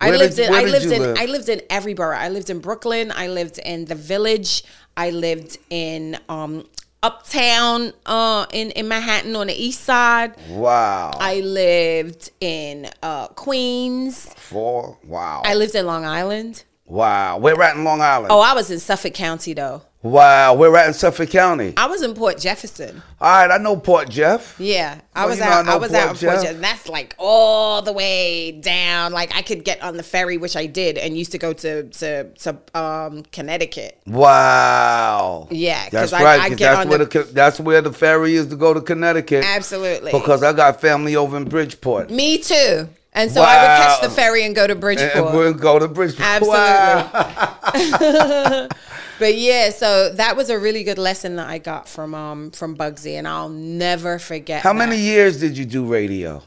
I lived did- in I lived in live? I lived in every borough. I lived in Brooklyn, I lived in the village, I lived in um uptown uh in, in Manhattan on the east side. Wow. I lived in uh Queens. Four. Wow. I lived in Long Island. wow. We're at in Long Island. Oh, I was in Suffolk County though. Wow. We're at in Suffolk County. I was in Port Jefferson. All right. I know Port Jeff. Yeah, I Well, was out. I I, was Port out in Port Jeff. Jefferson. That's like all the way down. Like I could get on the ferry, which I did, and used to go to to to um, Connecticut. Wow. Yeah, that's I- right. I 'cause get that's on where the- the, that's where the ferry is to go to Connecticut. Absolutely. Because I got family over in Bridgeport. Me too. And so I would catch the ferry and go to Bridgeport. and we'll go to Bridgeport. Absolutely. Wow. <laughs> <laughs> But yeah, so that was a really good lesson that I got from um from Bugsy, and I'll never forget. How that. many years did you do radio?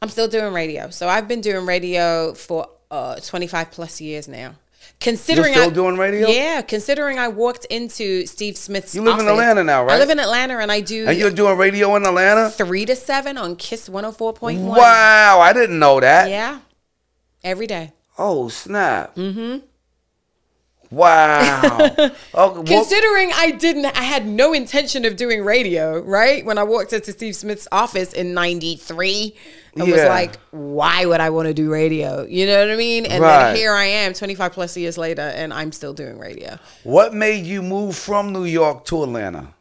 I'm still doing radio. So I've been doing radio for uh 25 plus years now. Considering still I, doing radio? Yeah, considering I walked into Steve Smith's You live in. Atlanta now, right? I live in Atlanta and I do And you're doing radio in Atlanta? 3 to 7 on Kiss 104.1. Wow, I didn't know that. Yeah. Every day. Oh, snap. Mm-hmm. Wow. <laughs> okay, Considering I didn't, I had no intention of doing radio, right? When I walked into Steve Smith's office in '93, I was like, why would I want to do radio? You know what I mean? And Right. then here I am, 25 plus years later, and I'm still doing radio. what made you move from New York to Atlanta?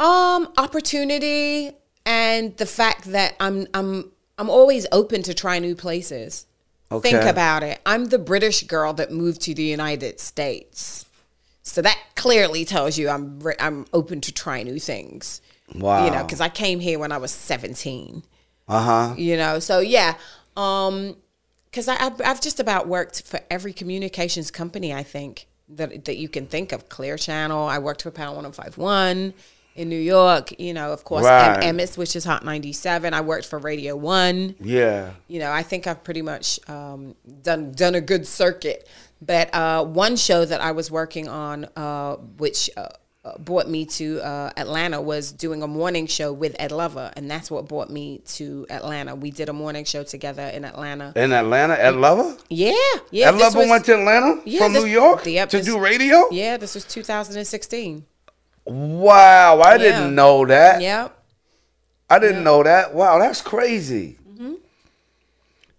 Um, opportunity and the fact that I'm, I'm, I'm always open to try new places. Think about it. I'm the British girl that moved to the United States. So that clearly tells you I'm I'm open to try new things. Wow. You know, because I came here when I was 17. Uh huh. You know, so yeah. Um, because I I've, I've just about worked for every communications company I think that that you can think of. Clear Channel. I worked for Power 105.1 in New York. You know, of course, Right. M- MS, which is Hot 97. I worked for Radio One Yeah. you know, I think I've pretty much um, done done a good circuit. But uh, one show that I was working on, uh, which uh, uh, brought me to uh, Atlanta, was doing a morning show with Ed Lover, and that's what brought me to Atlanta. We did a morning show together in Atlanta. In Atlanta, Ed Lover? Yeah, yeah. Ed Lover was- went to Atlanta Yeah, from this- New York yep, to this- do radio? Yeah, this was 2016. Wow, I Yeah. didn't know that. Yep. I didn't know that. Wow, that's crazy.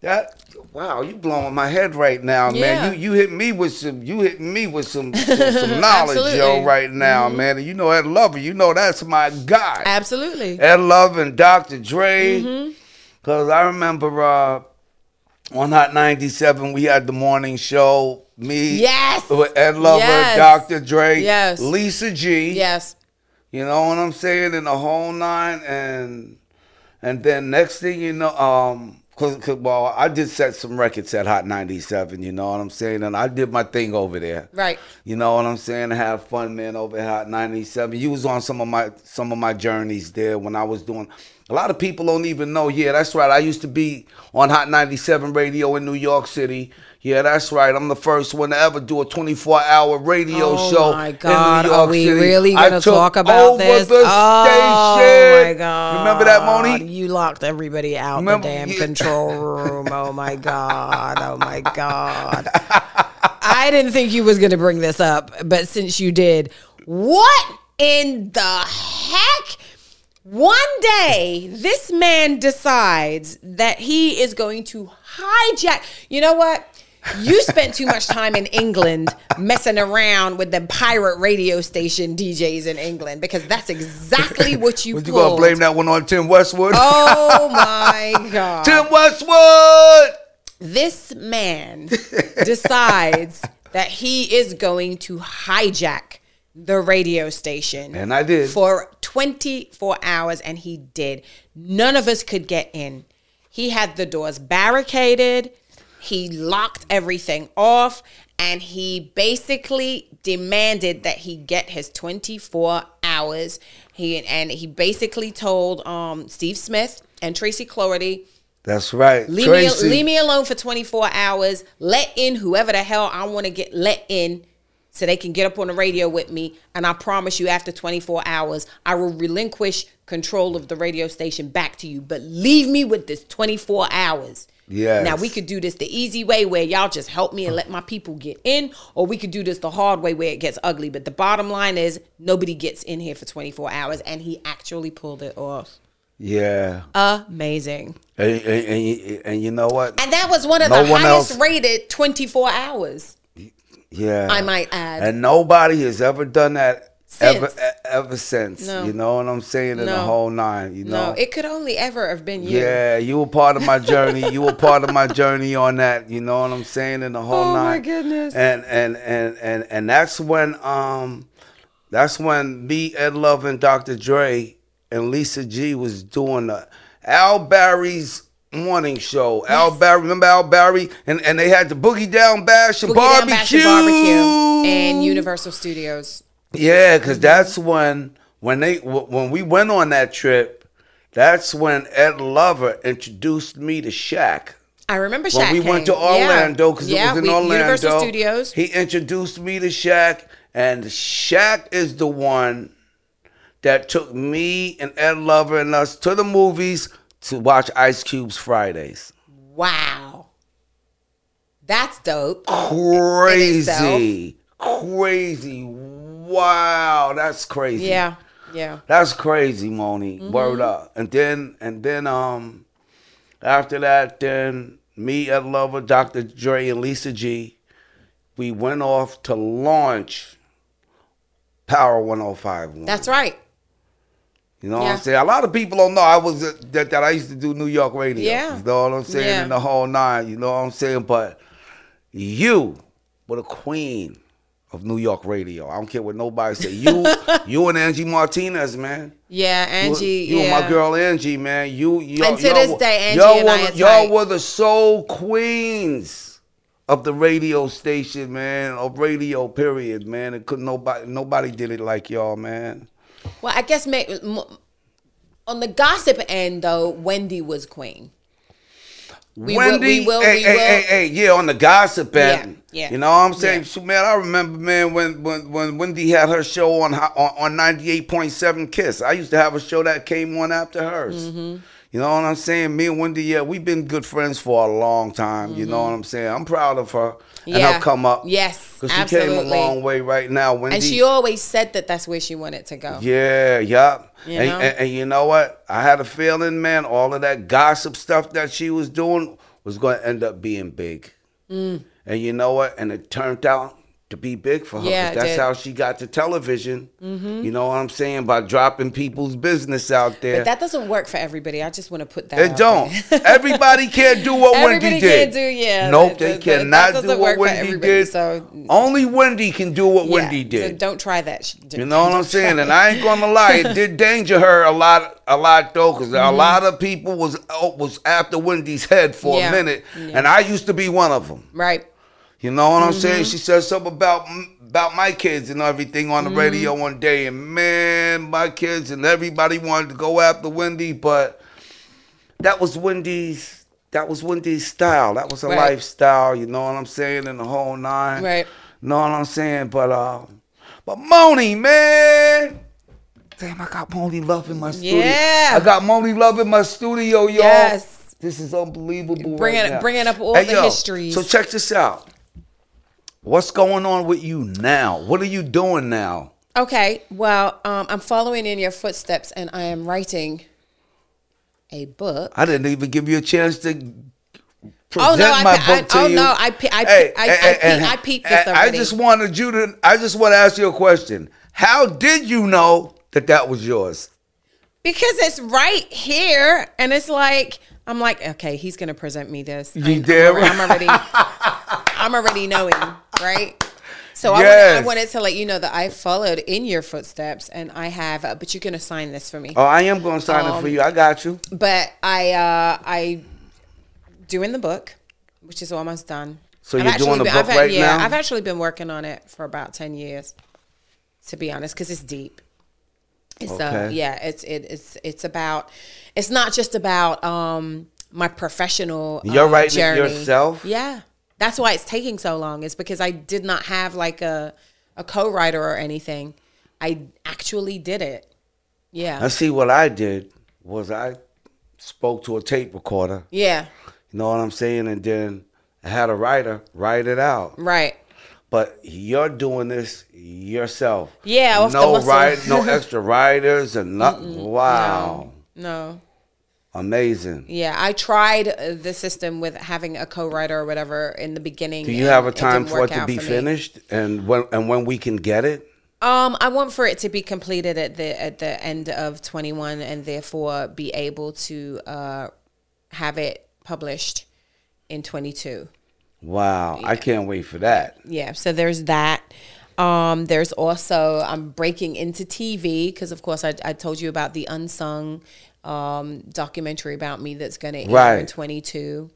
That wow, you blowing my head right now, Yeah. man. You you hit me with some you hit me with some <laughs> some, some knowledge, yo, right now, man. And you know Ed Lover, you know that's my guy. Absolutely. Ed Love and Dr. Dre. Mm-hmm. Cause I remember uh on Hot 97, we had the morning show. Me, Yes. Ed Lover, Yes. Dr. Dre, Yes. Lisa G. Yes. You know what I'm saying? In the whole nine, and and then next thing you know, um, because well, I did set some records at Hot 97. You know what I'm saying? And I did my thing over there. Right. You know what I'm saying? I had fun, man, over at Hot 97. You was on some of my some of my journeys there when I was doing. A lot of people don't even know. Yeah, that's right. I used to be on Hot 97 radio in New York City. Yeah, that's right. I'm the first one to ever do a 24 hour radio Oh show my in God, New are we City. really gonna talk about over this? The oh station. my god! Remember that, Monie? You locked everybody out Remember- the damn yeah. control room. Oh my <laughs> god! Oh my god! I didn't think you was gonna bring this up, but since you did, what in the heck? One day, this man decides that he is going to hijack. You know what? You spent too much time in England messing around with the pirate radio station DJs in England because that's exactly <laughs> what you you gonna blame that one on Tim Westwood? Oh <laughs> my god! Tim Westwood. this man <laughs> decides that he is going to hijack the radio station. And I did. For 24 hours, and he did. None of us could get in. He had the doors barricaded, he locked everything off, and he basically demanded that he get his 24 hours. He and he basically told um, Steve Smith and Tracy Cloherty, That's right. Leave Tracy. me, leave me alone for 24 hours. Let in whoever the hell I want to get let in so they can get up on the radio with me. And I promise you, after 24 hours, I will relinquish control of the radio station back to you. But leave me with this 24 hours. Yes. Now we could do this the easy way where y'all just help me and let my people get in, or we could do this the hard way where it gets ugly. But the bottom line is nobody gets in here for 24 hours, and he actually pulled it off. Yeah. Amazing. And, and, and, you- and you know what? And that was one of No the one highest else- rated 24 hours. Yeah. I might add. And nobody has ever done that Since. e- ever since. No. You know what I'm saying? In the whole nine. You know. No, it could only ever have been you. yeah, you were part of my journey. you were part of my journey on that. You know what I'm saying? In the whole Oh, my goodness. And and and and and that's when um, that's when me, Ed Love, and Dr. Dre and Lisa G was doing the Al Barry's morning show. Al Barry, remember Al Barry? And and they had the Boogie Down Bash and Boogie Down barbecue. Bash and Barbecue and Universal Studios. Yeah, because that's when when they when we went on that trip. That's when Ed Lover introduced me to Shaq. I remember Shaq When we went to Orlando, because Yeah, it was in we- Orlando, Universal Studios. he introduced me to Shaq, and Shaq is the one that took me and Ed Lover and us to the movies to watch Ice Cube's Fridays. wow. That's dope. Crazy, crazy. Wow, that's crazy. Yeah. Yeah. That's crazy, Monie. Mm-hmm. Word up. And then and then um after that, then me Ed Lover, Dr. Dre, and Lisa G, we went off to launch Power 1051. That's right. You know what I'm saying? A lot of people don't know I was uh, that, that I used to do New York radio. Yeah. You know what I'm saying? Yeah. In the whole nine, you know what I'm saying? But you were the queen of New York radio. I don't care what nobody say. You <laughs> you and Angie Martinez, man. Yeah, Angie. You, you yeah. and my girl Angie, man. You, y'all, And to this were- day, Angie y'all and were, I y'all tight. were the soul queens of the radio station, man. Of radio, period, man. It couldn't nobody nobody did it like y'all, man. Well, I guess on the gossip end, though, Wendy was queen. We will- Wendy, we will- hey, we hey, will- hey, hey, yeah, on the gossip end. Yeah, yeah. You know what I'm saying? Yeah. So, man, I remember, man, when when when Wendy had her show on on, on 98.7 Kiss. I used to have a show that came on after hers. Mm-hmm. You know what I'm saying? Me and Wendy, yeah, we've been good friends for a long time. You know what I'm saying? I'm proud of her and Mm-hmm. Her come up. Yes, Because she came a long way right now. Wendy, And she always said that that's where she wanted to go. yeah, yup. You and, and, and you know what? I had a feeling, man, all of that gossip stuff that she was doing was going to end up being big. Mm. And you know what? And it turned out to be big for her. Yeah, that's how she got to television. You know what I'm saying? By dropping people's business out there. But that doesn't work for everybody. I just want to put that. It don't. <laughs> Everybody can't do what Everybody Wendy did. do, yeah. Nope, they cannot do what Wendy did. so- Only Wendy can do what Yeah, Wendy so did. don't try that. sh- You know what I'm saying? And I ain't gonna lie, it did danger her a lot, a lot though, because a lot of people was oh, was after Wendy's head for Mm-hmm. Yeah. a minute, and I used to be one of them. Right. You know what I'm Mm-hmm. saying? She said something about about my kids and everything on the Mm-hmm. radio one day, and man, my kids and everybody wanted to go after Wendy, but that was Wendy's. That was Wendy's style. That was a Right. lifestyle. You know what I'm saying? In the whole nine. Right. Know what I'm saying? But um, but Monie, man. Damn, I got Monie Love in my studio. Yeah. I got Monie Love in my studio, y'all. Yes. This is unbelievable. Bringing- right bringing up all Hey, the yo, histories. So check this out. What's going on with you now? What are you doing now? Okay. Well, um, I'm following in your footsteps, and I am writing a book. I didn't even give you a chance to present Oh, no, I my I- book to oh, you. no, I pe- I pe- I- I pe- I peeped this I just wanted you to. I just want to ask you a question. How did you know that that was yours? Because it's right here, and it's like I'm like, okay, he's gonna present me this. You I'm, already, I'm already, I'm already knowing, right? So I, wanted, I wanted to let you know that I followed in your footsteps, and I have. Uh, but you're gonna sign this for me. Oh, I am going to sign it for you. I got you. But I, uh, I doing the book, which is almost done. So I've you're doing the been- book I've right yeah, now? I've actually been working on it for about ten years, to be honest, because it's deep. It's uh, Okay. yeah, it's it, it's it's about. It's not just about um my professional. You're writing it journey. yourself? Yeah, that's why it's taking so long. Is because I did not have like a a co-writer or anything. I actually did it. Yeah, I see what I did was I spoke to a tape recorder. yeah, You know what I'm saying? And then I had a writer write it out. right. But you're doing this yourself. Yeah, no write, no <laughs> extra writers and nothing. Wow, No. Amazing. Yeah, I tried uh, the system with having a co-writer or whatever in the beginning. Do you have a time didn't for it to be finished, and when and when we can get it? Um, I want for it to be completed at the at the end of 21, and therefore be able to uh, have it published in 22. Wow, I can't wait for that. Yeah, so there's that. Um, there's also I'm breaking into TV because of course I, I told you about the unsung um, documentary about me that's going to air in 22.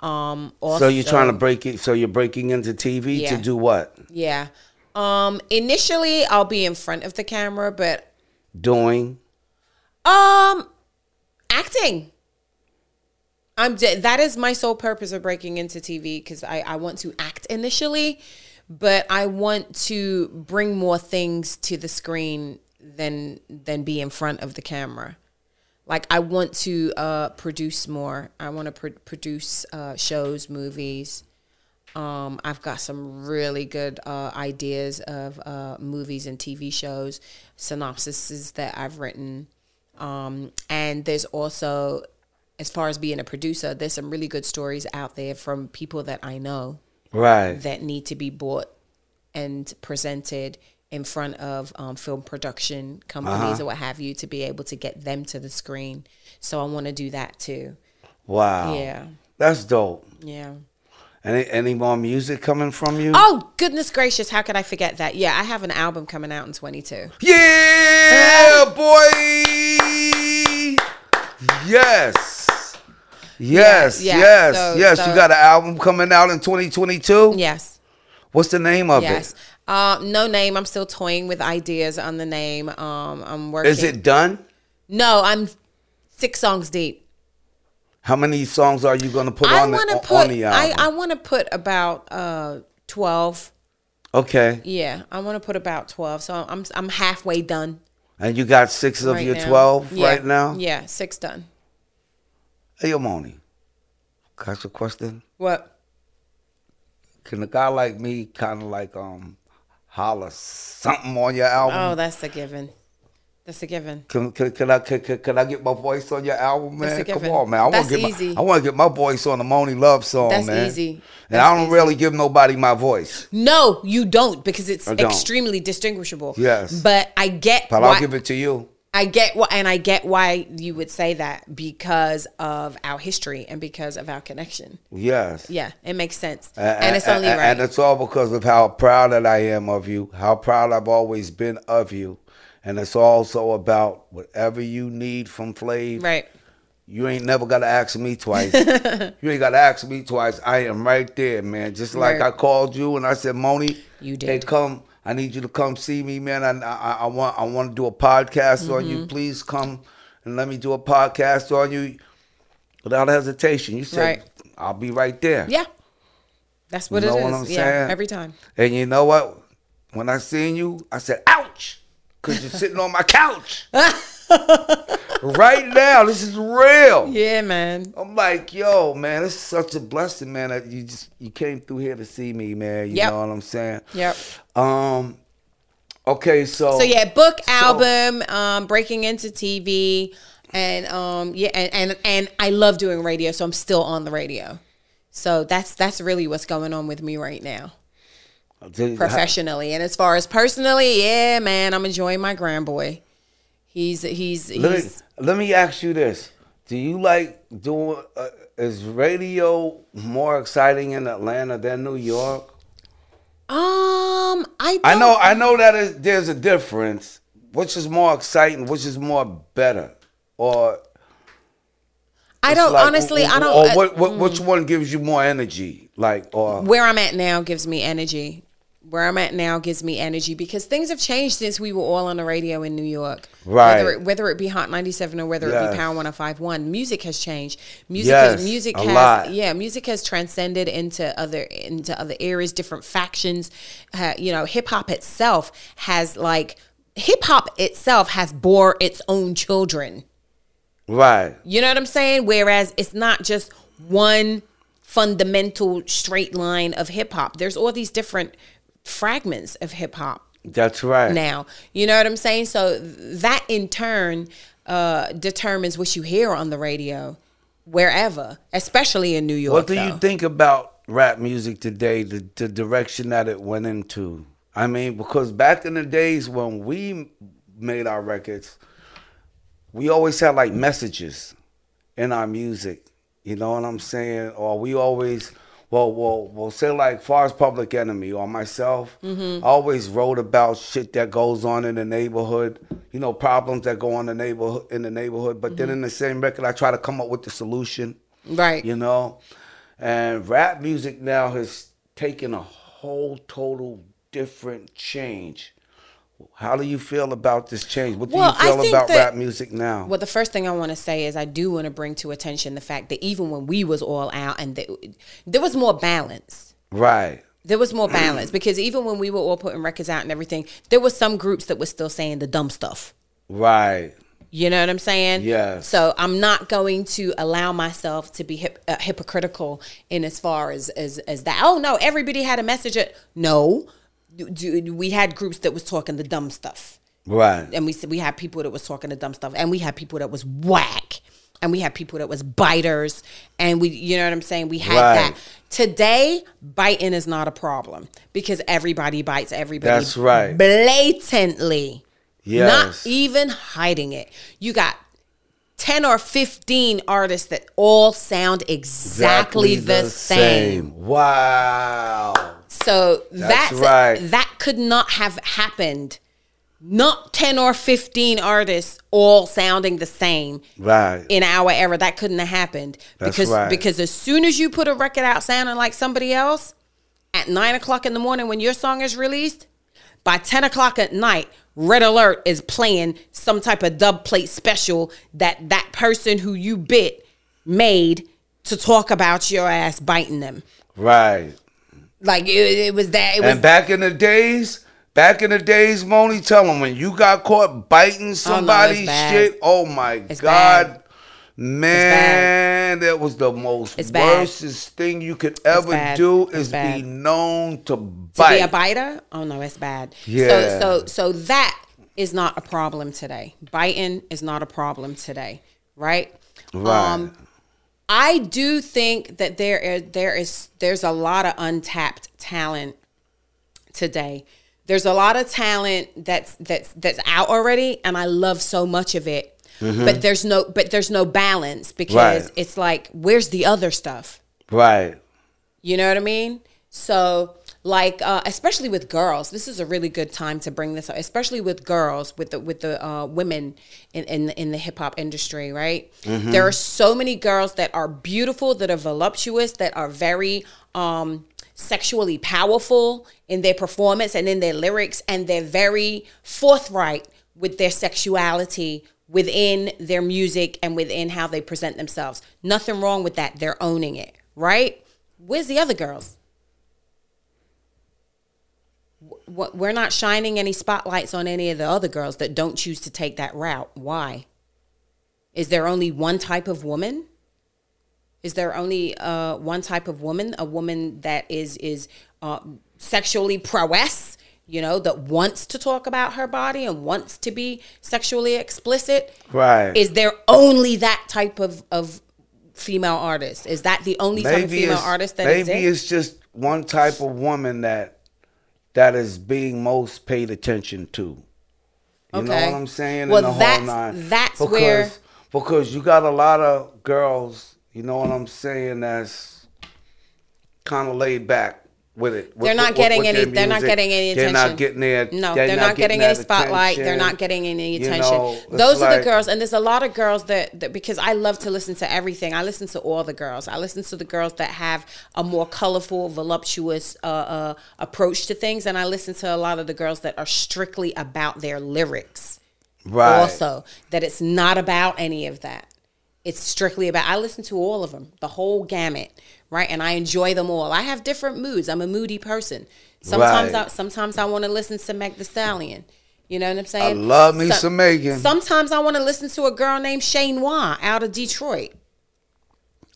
Um, also, so you're trying to break it. So you're breaking into TV to do what? Yeah. Um, initially, I'll be in front of the camera, but Doing. um, acting. I'm that is my sole purpose of breaking into TV because I I want to act initially, but I want to bring more things to the screen than than be in front of the camera. Like I want to uh, produce more. I want to pr- produce uh, shows, movies. Um, I've got some really good uh, ideas of uh, movies and TV shows, synopsises that I've written. Um, and there's also, as far as being a producer, there's some really good stories out there from people that I know Right. that need to be bought and presented in front of um, film production companies or what have you to be able to get them to the screen. So I want to do that too. Wow. Yeah. That's dope. Yeah. Any any more music coming from you? Oh goodness gracious! How could I forget that? Yeah, I have an album coming out in 22. Yeah, <laughs> boy. Yes. Yes, yeah, yes, so- yes. so- you got an album coming out in 2022. Yes, What's the name of yes. it? Uh, no name. I'm still toying with ideas on the name. Um, I'm working. Is it done? No, I'm six songs deep. How many songs are you going to put I on the to on the I album? I want to put about uh 12. okay, Yeah, I want to put about 12. So I'm I'm halfway done and you got six of right your now. 12 Yeah, right now. Yeah, six done. Hey, yo, Monie. Can I ask you a question? What? Can a guy like me kind of like um holler something on your album? Oh, that's a given. That's a given. Can, can, can I can, can, can I get my voice on your album, man? Come on, man. I want That's to get easy. my I want to get my voice on the Monie Love song, That's man. easy. And That's I don't easy. really give nobody my voice, No, you don't because it's don't. extremely distinguishable. Yes. But I get but why, I'll give it to you. I get what and I get why you would say that because of our history and because of our connection. Yes. Yeah, it makes sense. A- and it's only a- right. And it's all because of how proud that I am of you, how proud I've always been of you. And it's also about whatever you need from Flav. right. You ain't never got to ask me twice. <laughs> you ain't got to ask me twice. I am right there, man. Just like Right. I called you and I said, Monie, You did. come. I need you to come see me, man. I, I, I want I want to do a podcast on Mm-hmm. you. Please come and let me do a podcast on you without hesitation. You said, Right. I'll be right there. Yeah. That's what You know it is. what yeah, saying? every time. And you know what? When I seen you, I said, ouch, because you're sitting on my couch. <laughs> <laughs> right now, this is real. Yeah, man. I'm like, yo, man, it's such a blessing, man, that you just you came through here to see me, man. You Yep. know what I'm saying? Yep. Um okay, so So yeah, book, album, um, breaking into TV, and um, yeah, and, and and I love doing radio, so I'm still on the radio. So that's that's really what's going on with me right now, professionally. And as far as personally, yeah, man, I'm enjoying my grandboy. He's he's Let me, let me ask you this. Do you like doing uh, is radio more exciting in Atlanta than New York? um I I don't- know, I know that is, there's a difference. Which is more exciting? Which is more better? Or I don't like- honestly I or- don't uh, Or what, what, which one gives you more energy? Like, or where I'm at now gives me energy. Where I'm at now gives me energy because things have changed since we were all on the radio in New York. Right. Whether it, whether it be Hot 97 or whether it be Power 1051, music has changed. Music Yes, has music has lot. yeah, music has transcended into other into other areas, different factions. Uh, you know, hip hop itself has like hip hop itself has bore its own children. right? You know what I'm saying? Whereas it's not just one fundamental straight line of hip hop. There's all these different fragments of hip hop That's right. now. You know what I'm saying? So that in turn uh, determines what you hear on the radio wherever, especially in New York. What do though. you think about rap music today? The the direction that it went into. I mean, because back in the days when we made our records, we always had like messages in our music. You know what I'm saying? Or we always, well, well, well, say like far as Public Enemy or myself, mm-hmm. I always wrote about shit that goes on in the neighborhood. You know, problems that go on in the neighborhood in the neighborhood. But then mm-hmm. in the same record, I try to come up with the solution Right. you know and rap music now has taken a whole total different change how do you feel about this change what do Well, you feel about that- rap music now Well, the first thing I want to say is I do want to bring to attention the fact that even when we was all out and the, there was more balance. right There was more balance because even when we were all putting records out and everything, there was some groups that were still saying the dumb stuff. right You know what I'm saying? Yes. So I'm not going to allow myself to be hip, uh, hypocritical in as far as, as as that. Oh no, everybody had a message. At, no, Do- we had groups that was talking the dumb stuff, right and we said we had people that was talking the dumb stuff, and we had people that was whack, and we had people that was biters, and we, you know what I'm saying? We had Right. that. Today, biting is not a problem because everybody bites everybody. That's right. Blatantly. Yes. Not even hiding it. You got 10 or 15 artists that all sound exactly, the, same. wow So That's that's, right. that could not have happened. Not 10 or 15 artists all sounding the same right in our era. That couldn't have happened. That's because right. because as soon as you put a record out sounding like somebody else, at nine o'clock in the morning when your song is released, by 10 o'clock at night, Red Alert is playing some type of dub plate special that that person who you bit made to talk about your ass biting them. right Like it, it was that. It was and back in the days back in the days Monie tell them when you got caught biting oh, somebody's bad. shit oh my It's god bad. Man, that was the most It's bad. worstest thing you could ever do is be known to to bite. be a biter. Oh no, it's bad. Yeah. So so so that is not a problem today. Biting is not a problem today, right? Right. Um, I do think that there is there is there's a lot of untapped talent today. There's a lot of talent that's that's that's out already, and I love so much of it. But there's no but there's no balance because Mm-hmm. Right. it's like where's the other stuff? Right. You know what I mean? So, like, uh, especially with girls, this is a really good time to bring this up. Especially with girls, with the with the uh, women in in, in the hip hop industry, right? There are so many girls that are beautiful, that are voluptuous, that are very um, sexually powerful in their performance and in their lyrics, and they're very forthright with their sexuality within their music and within how they present themselves. Nothing wrong with that. They're owning it, right? Where's the other girls? We're not shining any spotlights on any of the other girls that don't choose to take that route. Why? Is there only one type of woman? Is there only uh, one type of woman? A woman that is is uh, sexually prowess, you know, that wants to talk about her body and wants to be sexually explicit. Right. Is there only that type of of female artist? Is that the only type of female artist that maybe exists? it's just one type of woman that that is being most paid attention to. You know what I'm saying? Well, In the whole that's- nine. that's because, where- because you got a lot of girls. You know what I'm saying? That's kind of laid back with it. with- They're not with- getting with any. They're not getting any attention. They're not getting their. No, they're, they're, not, getting, any that spotlight. They're not getting any You attention. know, it's Those are the girls, and there's a lot of girls that, that because I love to listen to everything. I listen to all the girls. I listen to the girls that have a more colorful, voluptuous uh, uh, approach to things, and I listen to a lot of the girls that are strictly about their lyrics. Right. Also, that it's not about any of that. It's strictly about. I listen to all of them, the whole gamut, right? And I enjoy them all. I have different moods. I'm a moody person. Sometimes, Right. I, sometimes I want to listen to Meg Thee Stallion. You know what I'm saying? I love me So- some Megan. Sometimes I want to listen to a girl named Shane Noir out of Detroit.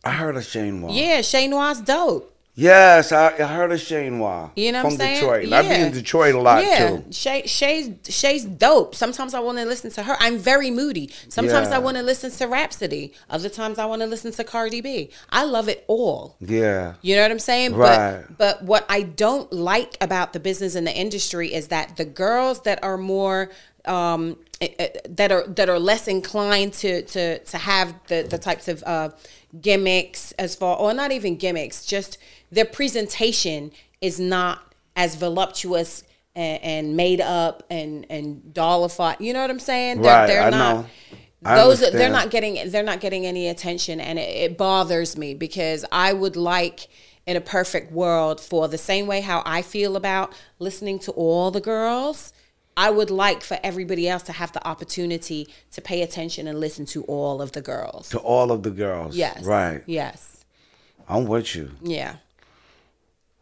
I heard of Shane Wong. Yeah, Shane Noir's dope. Yes, I, I heard of Shane Wong. You know from what I'm saying? Detroit. I be Yeah. in Detroit a lot yeah. too. Shay, Shay's Shay's dope. Sometimes I want to listen to her. I'm very moody. Sometimes Yeah. I want to listen to Rapsody. Other times I want to listen to Cardi B. I love it all. Yeah. You know what I'm saying? Right. But but what I don't like about the business and the industry is that the girls that are more um eh, eh, that are that are less inclined to to to have the the types of uh gimmicks as far or not even gimmicks, just their presentation is not as voluptuous and, and made up and and dollified. You know what I'm saying? Right, I know. I those are- they're not getting they're not getting any attention and it, it bothers me because I would like in a perfect world for the same way how I feel about listening to all the girls I would like for everybody else to have the opportunity to pay attention and listen to all of the girls. To all of the girls. Yes. Right. Yes. I'm with you. Yeah.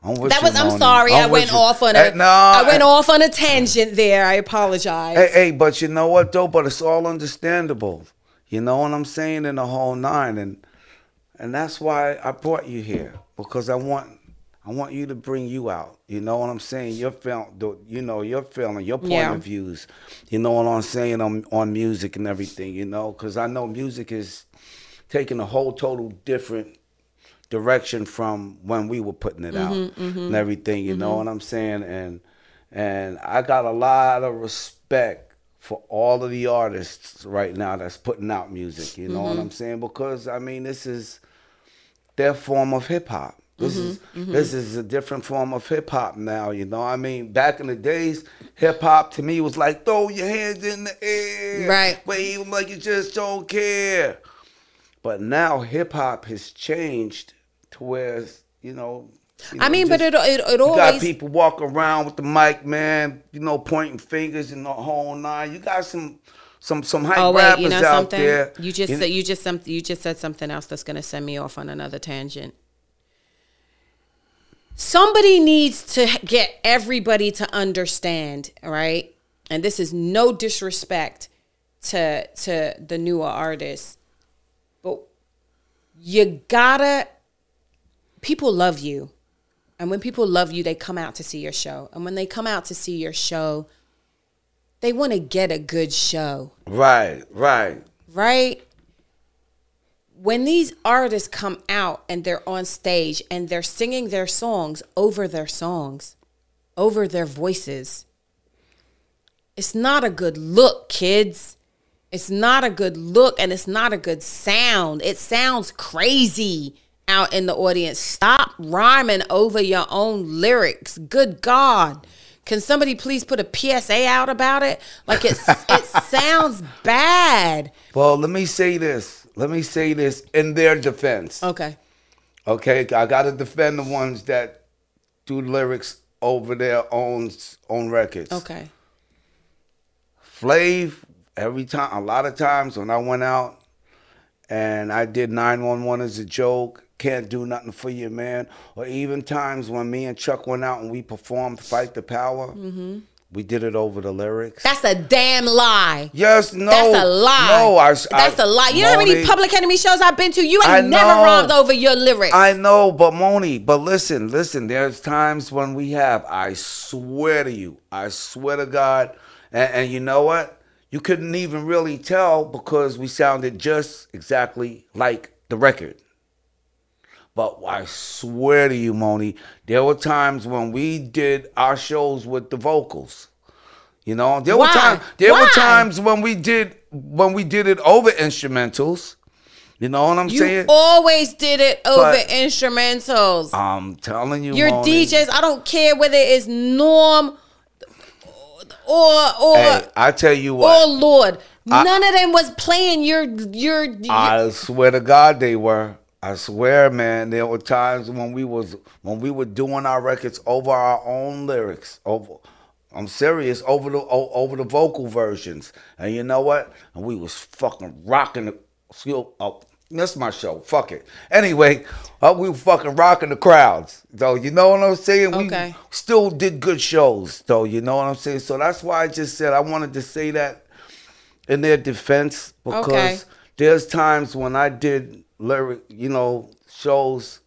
I'm with That you, was I'm sorry. I I'm with went you. off on a Hey, no, I went hey, off on a tangent there. I apologize. Hey, hey, but you know what though? But it's all understandable. You know what I'm saying in the whole nine, and and that's why I brought you here because I want I want you to bring you out. You know what I'm saying? Your film, the- you know your feeling, your point Yeah. of views. You know what I'm saying on on music and everything. You know, because I know music is taking a whole total different direction from when we were putting it out mm-hmm, mm-hmm. and everything. You know mm-hmm. what I'm saying? And and I got a lot of respect for all of the artists right now that's putting out music. You know what I'm saying? Because I mean, this is their form of hip hop. This mm-hmm, is mm-hmm. this is a different form of hip hop now. You know, I mean, back in the days, hip hop to me was like throw your hands in the air, Right. Wave like you just don't care. But now hip hop has changed to where you know. you I know, mean, but it it, it you got people walk around with the mic, man. You know, pointing fingers and the whole nine. You got some, some, some hype Oh wait, rappers you know out something? there. You just You- said you just something you just said something else that's gonna send me off on another tangent. Somebody needs to get everybody to understand, right? And this is no disrespect to to the newer artists, but you gotta. People love you, and when people love you, they come out to see your show. And when they come out to see your show, they want to get a good show, Right, right. right? When these artists come out and they're on stage and they're singing their songs over their songs, over their voices, it's not a good look, kids. It's not a good look and it's not a good sound. It sounds crazy out in the audience. Stop rhyming over your own lyrics. Good God. Can somebody please put a PSA out about it? Like it it <laughs> sounds bad. Well, let me say this. Let me say this in their defense. Okay. Okay, I gotta defend the ones that do lyrics over their own own records. Okay. Flav, every time, a lot of times when I went out and I did 911 as a joke, can't do nothing for you, man. Or even times when me and Chuck went out and we performed Fight the Power, Mm-hmm. We did it over the lyrics. That's a damn lie. yes, no. That's a lie. No, I. That's I, a lie. You know how many public enemy shows I've been to? You ain't I never know. rhymed over your lyrics. I know, but Monie, but listen, listen. There's times when we have. I swear to you, I swear to God, and, and you know what? You couldn't even really tell because we sounded just exactly like the record. But I swear to you, Monie, there were times when we did our shows with the vocals. You know, there Why? were times. There were times when we did when we did it over instrumentals. You know what I'm saying? you saying? always did it over But- instrumentals. I'm telling you, Your Monie. DJs, I don't care whether it's Norm or or Hey, I tell you or what. Lord. I- None of them was playing your your. your I swear to God, they were. I swear, man. There were times when we was when we were doing our records over our own lyrics. Over, I'm serious. Over the o- over the vocal versions, and you know what? And we was fucking rocking the. Still, oh, that's my show. Fuck it. Anyway, uh, we were fucking rocking the crowds. So you know what I'm saying? We Okay. still did good shows, though. You know what I'm saying? So that's why I just said I wanted to say that in their defense because Okay. there's times when I did lyric, you know, shows,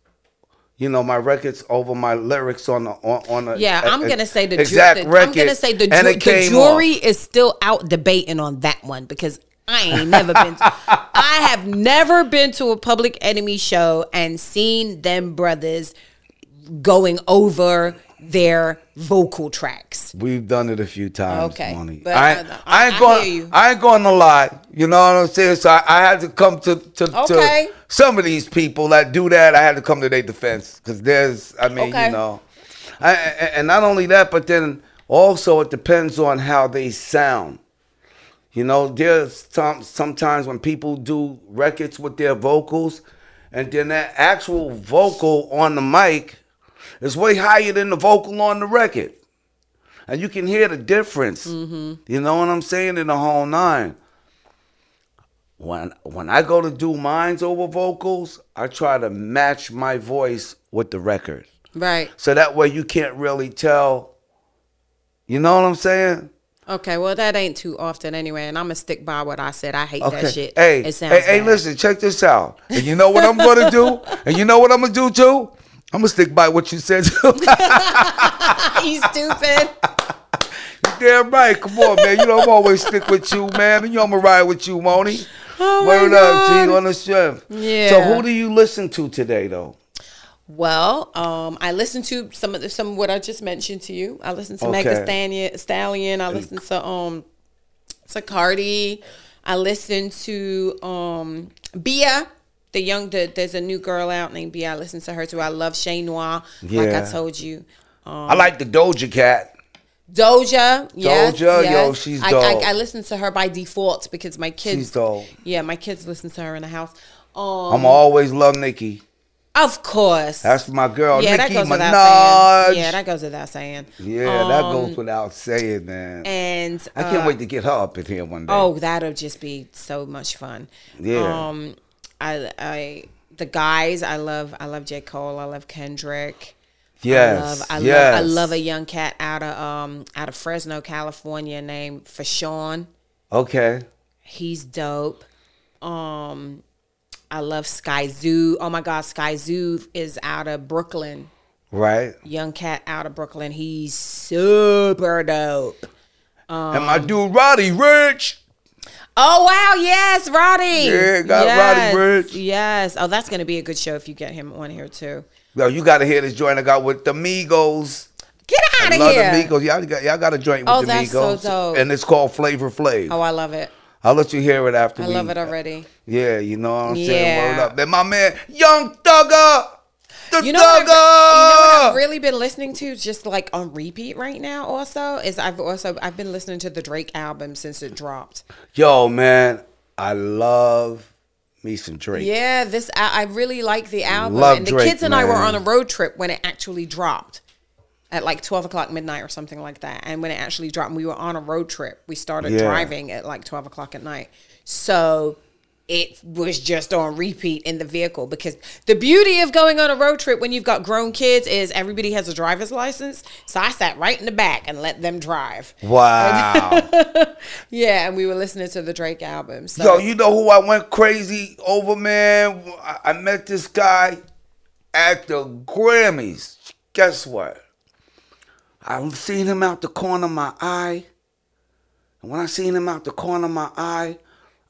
you know, my records over my lyrics on the on, on a yeah, a- I'm a- gonna say the, ju- exact the record. I'm gonna say the, ju- the jury is still out debating on that one because I ain't never been. To, <laughs> I have never been to a Public Enemy show and seen them brothers going over their vocal tracks. We've done it a few times, Okay, Monie. but I, I- ain't- I- I ain't I going. I ain't going to lie. You know what I'm saying? So I, I had to come to to, Okay. to some of these people that do that. I had to come to their defense because there's. I mean, Okay. you know, and not only that, but then also it depends on how they sound. You know, there's some sometimes when people do records with their vocals, and then that actual vocal on the mic is way higher than the vocal on the record, and you can hear the difference. Mm-hmm. You know what I'm saying in the whole nine. When when I go to do mines over vocals, I try to match my voice with the record, Right. so that way you can't really tell. You know what I'm saying? Okay. Well, that ain't too often anyway, and I'm gonna stick by what I said. I hate that shit. Hey, it sounds hey, hey, listen, check this out. And you know what I'm gonna do? <laughs> And you know what I'm gonna do too? I'm gonna stick by what you said <laughs> you stupid. Damn right. Come on, man. You know I'm always stick with you, man. And you know I'm gonna ride with you, Monie. Oh my Word up, G, on the chef. Yeah. So who do you listen to today though? Well, um, I listened to some of the, some of what I just mentioned to you. I listened to Okay. Megan Stallion, Stallion. I listened to um to Cardi. I listened to um Bia, the young. The, there's a new girl out named Bia. I listened to her too. I love Shay Noir, like I told you. Um, I like the Doja Cat. Doja, yes, Doja, yo, she's I, dope. I, I listen to her by default because my kids. She's dope. Yeah, my kids listen to her in the house. Um, I'm always love Nicki. of course. That's my girl, yeah, that goes without Minaj. saying. Yeah, that goes without saying. Yeah, that Um, goes without saying, man. And I can't uh, wait to get her up in here one day. Oh, that'll just be so much fun. Yeah. Um, I, I, the guys, I love, I love J Cole. I love Kendrick. yes, I love, I yes. love, I love a young cat out of um out of Fresno, California, named Fashawn. Okay. He's dope. Um, I love Skyzoo. Oh my God, Skyzoo is out of Brooklyn. Right. Young cat out of Brooklyn. He's super dope. and my dude Roddy Ricch. Oh wow, yes, Roddy. Yeah, got yes, Roddy Ricch. Yes. Oh, that's gonna be a good show if you get him on here too. Yo, you gotta hear this joint I got with the Migos. Get out I of love here. the Migos. Y'all got, y'all got a joint with Oh, the that's so Migos. dope. And it's called Flavor Flav. Oh, I love it. I'll let you hear it after I we- love it already. Yeah, you know what I'm saying? Yeah. Word up. Then my man, Young Thugger. The You know, what I've, you know what I've really been listening to, just like on repeat right now. Also, is I've also I've been listening to the Drake album since it dropped. Yo, man, I love me some Drake. Yeah, this I, I really like the album, Love and the Drake, kids and I were on a road trip when it actually dropped at like twelve o'clock midnight or something like that. And when it actually dropped, we were on a road trip. We started Yeah. driving at like twelve o'clock at night, so it was just on repeat in the vehicle because the beauty of going on a road trip when you've got grown kids is everybody has a driver's license. So I sat right in the back and let them drive. Wow. <laughs> Yeah, and we were listening to the Drake album. So Yo, you know who I went crazy over, man? I, met this guy at the Grammys. Guess what? I've seen him out the corner of my eye. And when I seen him out the corner of my eye,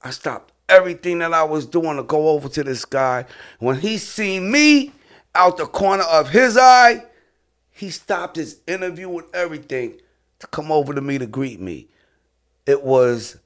I stopped everything that I was doing to go over to this guy. When he seen me out the corner of his eye, he stopped his interview and everything to come over to me to greet me. It was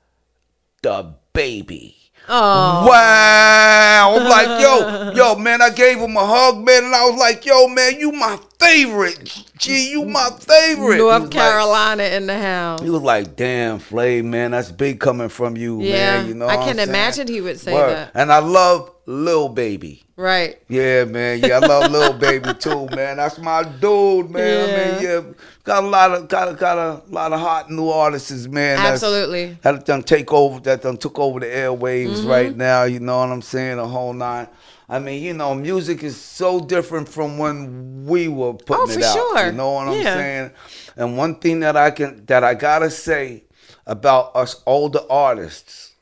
the baby. Oh. Wow. I'm like, yo, <laughs> yo, man, I gave him a hug, man, and I was like, yo, man, you my favorite. G, you my favorite. North was like- Carolina in the house. he was like, damn, Flav, man, that's big coming from you, Yeah, man. You know I can imagine he would say Word. that. And I love Lil Baby. Right. Yeah, man. Yeah, I love Lil Baby too, man. That's my dude, man. I mean, yeah, got a lot of got a, got a lot of hot new artists, man. Absolutely. That done take over. That done took over the airwaves Mm-hmm. right now. You know what I'm saying? The whole nine. I mean, you know, music is so different from when we were putting Oh, it for out. sure. You know what I'm Yeah. saying? And one thing that I can that I gotta say about us older artists,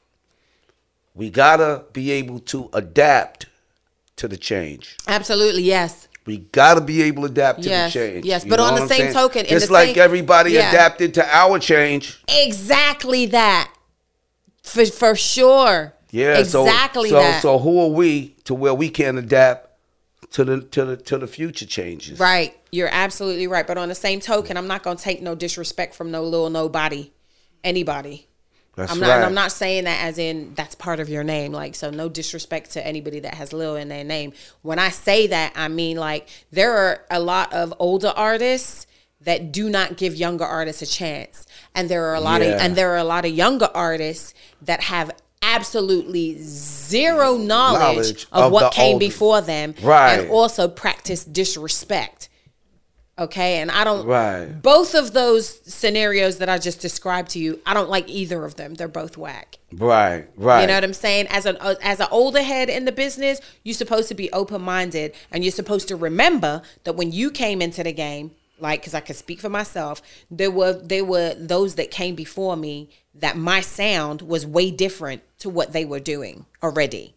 we gotta be able to adapt to the change. Absolutely. Yes. We gotta be able to adapt to the change. yes, You but on the same saying? token, just like same- everybody yeah. adapted to our change. Exactly that. For for sure. Yeah, Exactly so, so, that. So who are we to where we can adapt to the to the to the future changes? Right. You're absolutely right. But on the same token, I'm not gonna take no disrespect from no little nobody, anybody. That's I'm not. right. and I'm not saying that as in that's part of your name. Like so, no disrespect to anybody that has Lil in their name. When I say that, I mean like there are a lot of older artists that do not give younger artists a chance, and there are a lot Yeah. of and there are a lot of younger artists that have absolutely zero knowledge, Knowledge of, of what came older- before them, Right. and also practice disrespect. Okay, and I don't. Right. Both of those scenarios that I just described to you, I don't like either of them. They're both whack. Right, right. You know what I'm saying? As an as an older head in the business, you're supposed to be open minded, and you're supposed to remember that when you came into the game, like because I can speak for myself, there were there were those that came before me that my sound was way different to what they were doing already.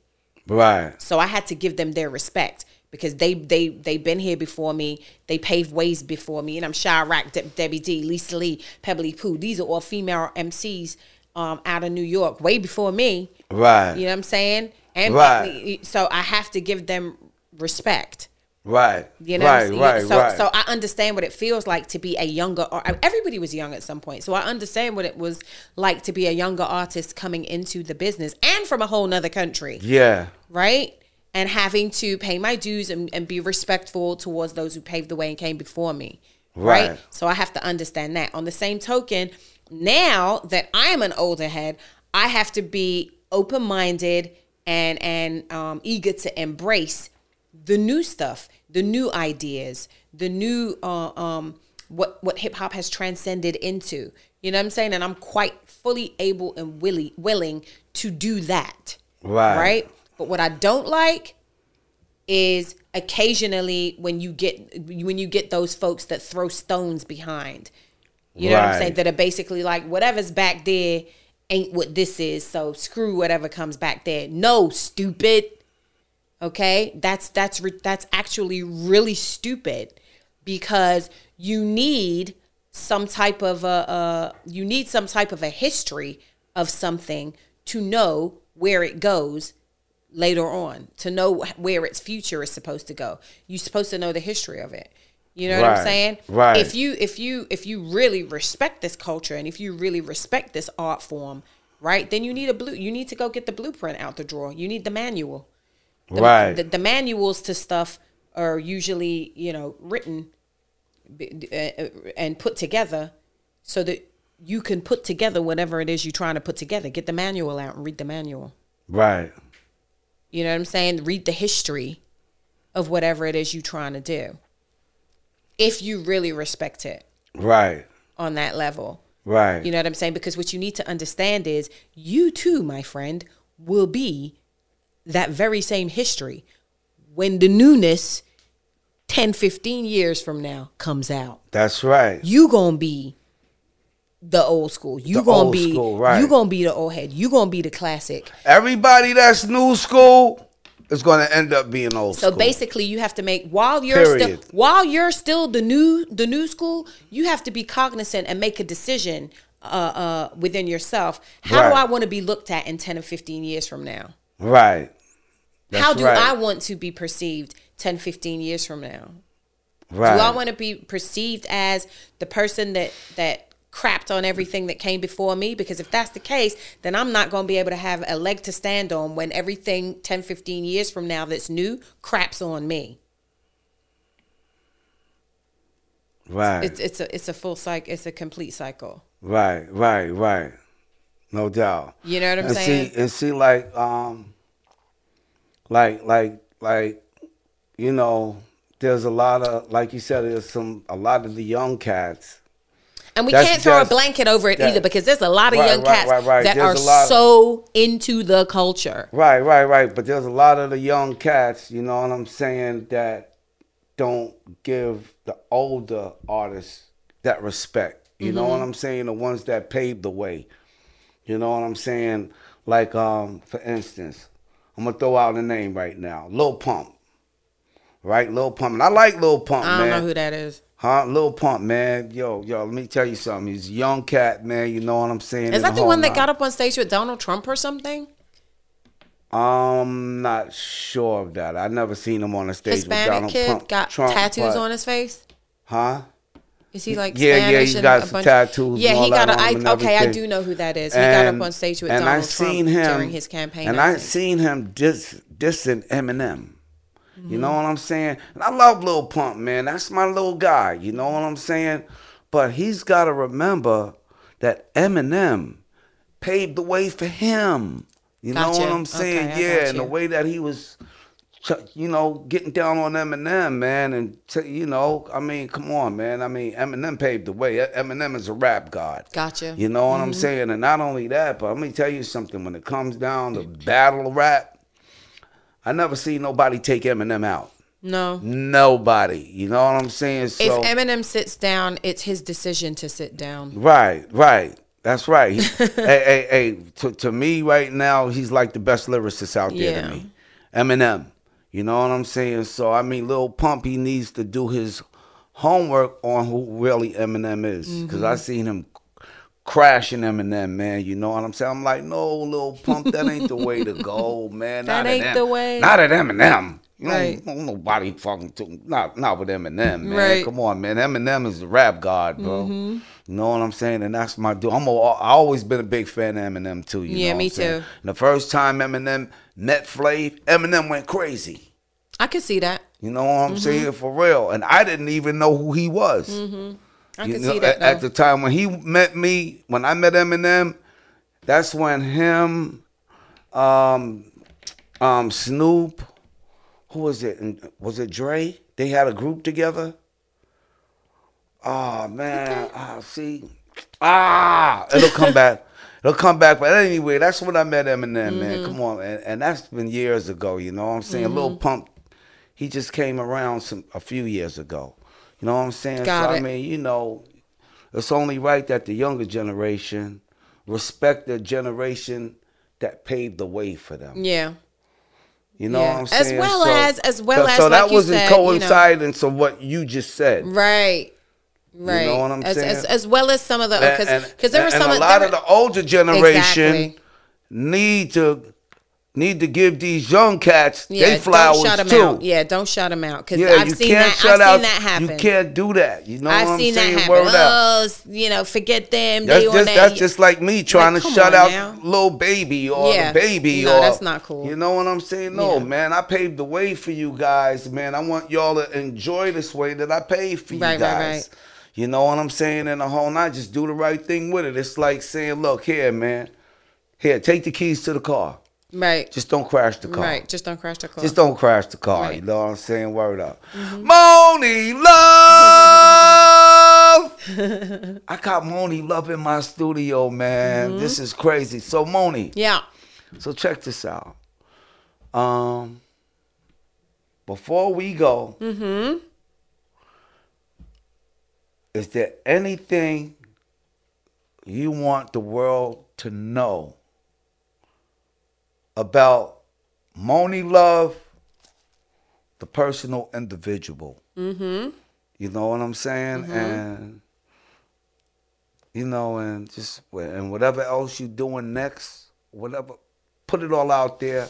right. So I had to give them their respect because they they they've been here before me. They paved ways before me, and I'm Sha-Rock, De- Debbie D, Lisa Lee, Pebblee Poo. These are all female MCs um, out of New York, way before me. Right. You know what I'm saying? And Right. so I have to give them respect. Right. You know, right, what I'm right, saying? so right. so I understand what it feels like to be a younger. Or everybody was young at some point, so I understand what it was like to be a younger artist coming into the business and from a whole nother country yeah. right? And having to pay my dues and, and be respectful towards those who paved the way and came before me. Right. Right. So I have to understand that. On the same token, now that I'm an older head, I have to be open minded and and um, eager to embrace the new stuff, the new ideas, the new uh, um, what what hip hop has transcended into. You know what I'm saying? And I'm quite fully able and willing willing to do that Right. right? But what I don't like is occasionally when you get when you get those folks that throw stones behind. You know what I'm saying? That are basically like whatever's back there ain't what this is. So screw whatever comes back there. No, stupid. Okay? That's that's re- that's actually really stupid because you need some type of a, a you need some type of a history of something to know where it goes later on to know where its future is supposed to go. You're supposed to know the history of it. You know what i'm saying? Right. if you if you if you really respect this culture and if you really respect this art form right then you need a blue you need to go get the blueprint out the drawer. You need the manual. The, Right. the, the manuals to stuff are usually you know written uh, and put together so that you can put together whatever it is you're trying to put together. Get the manual out and read the manual. Right. You know what i'm saying read the history of whatever it is you're trying to do if you really respect it Right. on that level Right. you know what i'm saying because what you need to understand is you too my friend will be that very same history when the newness 10 15 years from now comes out That's right. you gonna be the old school you The gonna old be school, right. you gonna be the old head you gonna be the classic Everybody that's new school is going to end up being old so school. basically you have to make while you're still while you're still the new the new school you have to be cognizant and make a decision uh, uh, within yourself how do i want to be looked at in 10 or 15 years from now Right. how do right. i want to be perceived 10 15 years from now Right. Do I want to be perceived as the person that that crapped on everything that came before me? Because if that's the case, then I'm not going to be able to have a leg to stand on when everything 10, 15 years from now that's new craps on me. right. It's it's a it's a full cycle. It's a complete cycle. Right, right, right. No doubt. You know what I'm and saying? see, and see, like, um, like, like, like, you know, there's a lot of, like you said, there's some, a lot of the young cats. And we That's can't throw a blanket over it that- either because there's a lot of Right, young cats right, right. that There's are so into the culture. Right, right, right. But there's a lot of the young cats, you know what I'm saying, that don't give the older artists that respect. You know Mm-hmm. what I'm saying? The ones that paved the way. You know what I'm saying? Like, um, for instance, I'm gonna throw out a name right now, Lil Pump. Right, Lil Pump, and I like Lil Pump, I don't man. know who that is. Huh, Lil Pump, man. Yo, yo, let me tell you something. He's a young cat, man. You know what I'm saying? Is that the one that got up on stage with Donald Trump or something? I'm not sure of that. I never seen him on a stage with Hispanic kid Trump. got Trump, tattoos but- on his face. Huh? Is he like Yeah, yeah, Spanish he got some tattoos Yeah, he got. A, I, and okay, I do know who that is. He got up on stage with and Donald I seen Trump him during his campaign. and I I seen him dis dissing Eminem. You Mm-hmm. know what I'm saying? And I love Lil Pump, man. That's my little guy. You know what I'm saying? But he's got to remember that Eminem paved the way for him. You know what I'm saying? Okay, yeah, and the way that he was, you know, getting down on Eminem, man, and t- you know, I mean, come on, man. I mean, Eminem paved the way. Eminem is a rap god. Gotcha. You know what Mm-hmm. I'm saying? And not only that, but let me tell you something. When it comes down to battle rap, I never see nobody take Eminem out. No. Nobody. You know what I'm saying? So if Eminem sits down, it's his decision to sit down. right, right. That's right. He, <laughs> hey, hey, hey. To, to me, right now, he's like the best lyricist out there Yeah. to me. Eminem. You know what I'm saying? So I mean, Lil Pump, he needs to do his homework on who really Eminem is, because Mm-hmm. I seen him crashing Eminem, man. You know what I'm saying? I'm like, no, little Pump, that ain't the way to <laughs> go, man. That not ain't Em- the way. Not at Eminem. You know, Right. don't nobody fucking to, not not with Eminem, man. Right. Mm-hmm. Come on, man. Eminem is the rap god, bro. You know what I'm saying? And that's my dude. I'm a, I always been a big fan of Eminem too. You Yeah, know me saying? too. And the first time Eminem met Flav, Eminem went crazy. I could see that. You know what I'm Mm-hmm. saying? For real. And I didn't even know who he was. I You could know, see that. at, at the time when he met me, when I met Eminem, that's when him, um, um, Snoop, who was it? Was it Dre? They had a group together. Oh man, ah, see, ah, it'll come <laughs> back. It'll come back. But anyway, that's when I met Eminem, Mm-hmm. man. Come on, and, and that's been years ago. You know what I'm saying? little Pump, he just came around some a few years ago. You know what I'm saying? Got so it. I mean, you know, it's only right that the younger generation respect the generation that paved the way for them. yeah. You know Yeah. what I'm As saying? well as- as well so, as, so that like wasn't said, you know- what you just said. Right. Right. You know what I'm as, saying? As, as well as some of the because because there were some a of lot there of the older generation Exactly. need to need to give these young cats yeah, they flowers don't shut them too. out. Yeah, don't shut them out because Yeah, I've you seen can't that. shut I've out. seen that happen. You can't do that. You know I've what I'm seen saying? that happen. Word. Oh, you know, forget them. That's just that. that's just like me trying Like, to shut out now. little baby or Yeah. the baby No, or that's not cool. You know what I'm saying? No, Yeah. man. I paved the way for you guys, man. I want y'all to enjoy this way that I paved for you Right, right, guys. right. You know what I'm saying? And the whole night, just do the right thing with it. It's like saying, look, here, man. Here, take the keys to the car. Right, Just don't crash the car. right. Just don't crash the car. Just don't crash the car. Right. You know what I'm saying? Word up. Mm-hmm. Monie Love! <laughs> I got Monie Love in my studio, man. Mm-hmm. This is crazy. So, Monie, yeah. so check this out. Um, before we go, Mm-hmm. is there anything you want the world to know about Monie Love, the personal individual? Mm-hmm. You know what I'm saying? And you know, and just and whatever else you're doing next, whatever, put it all out there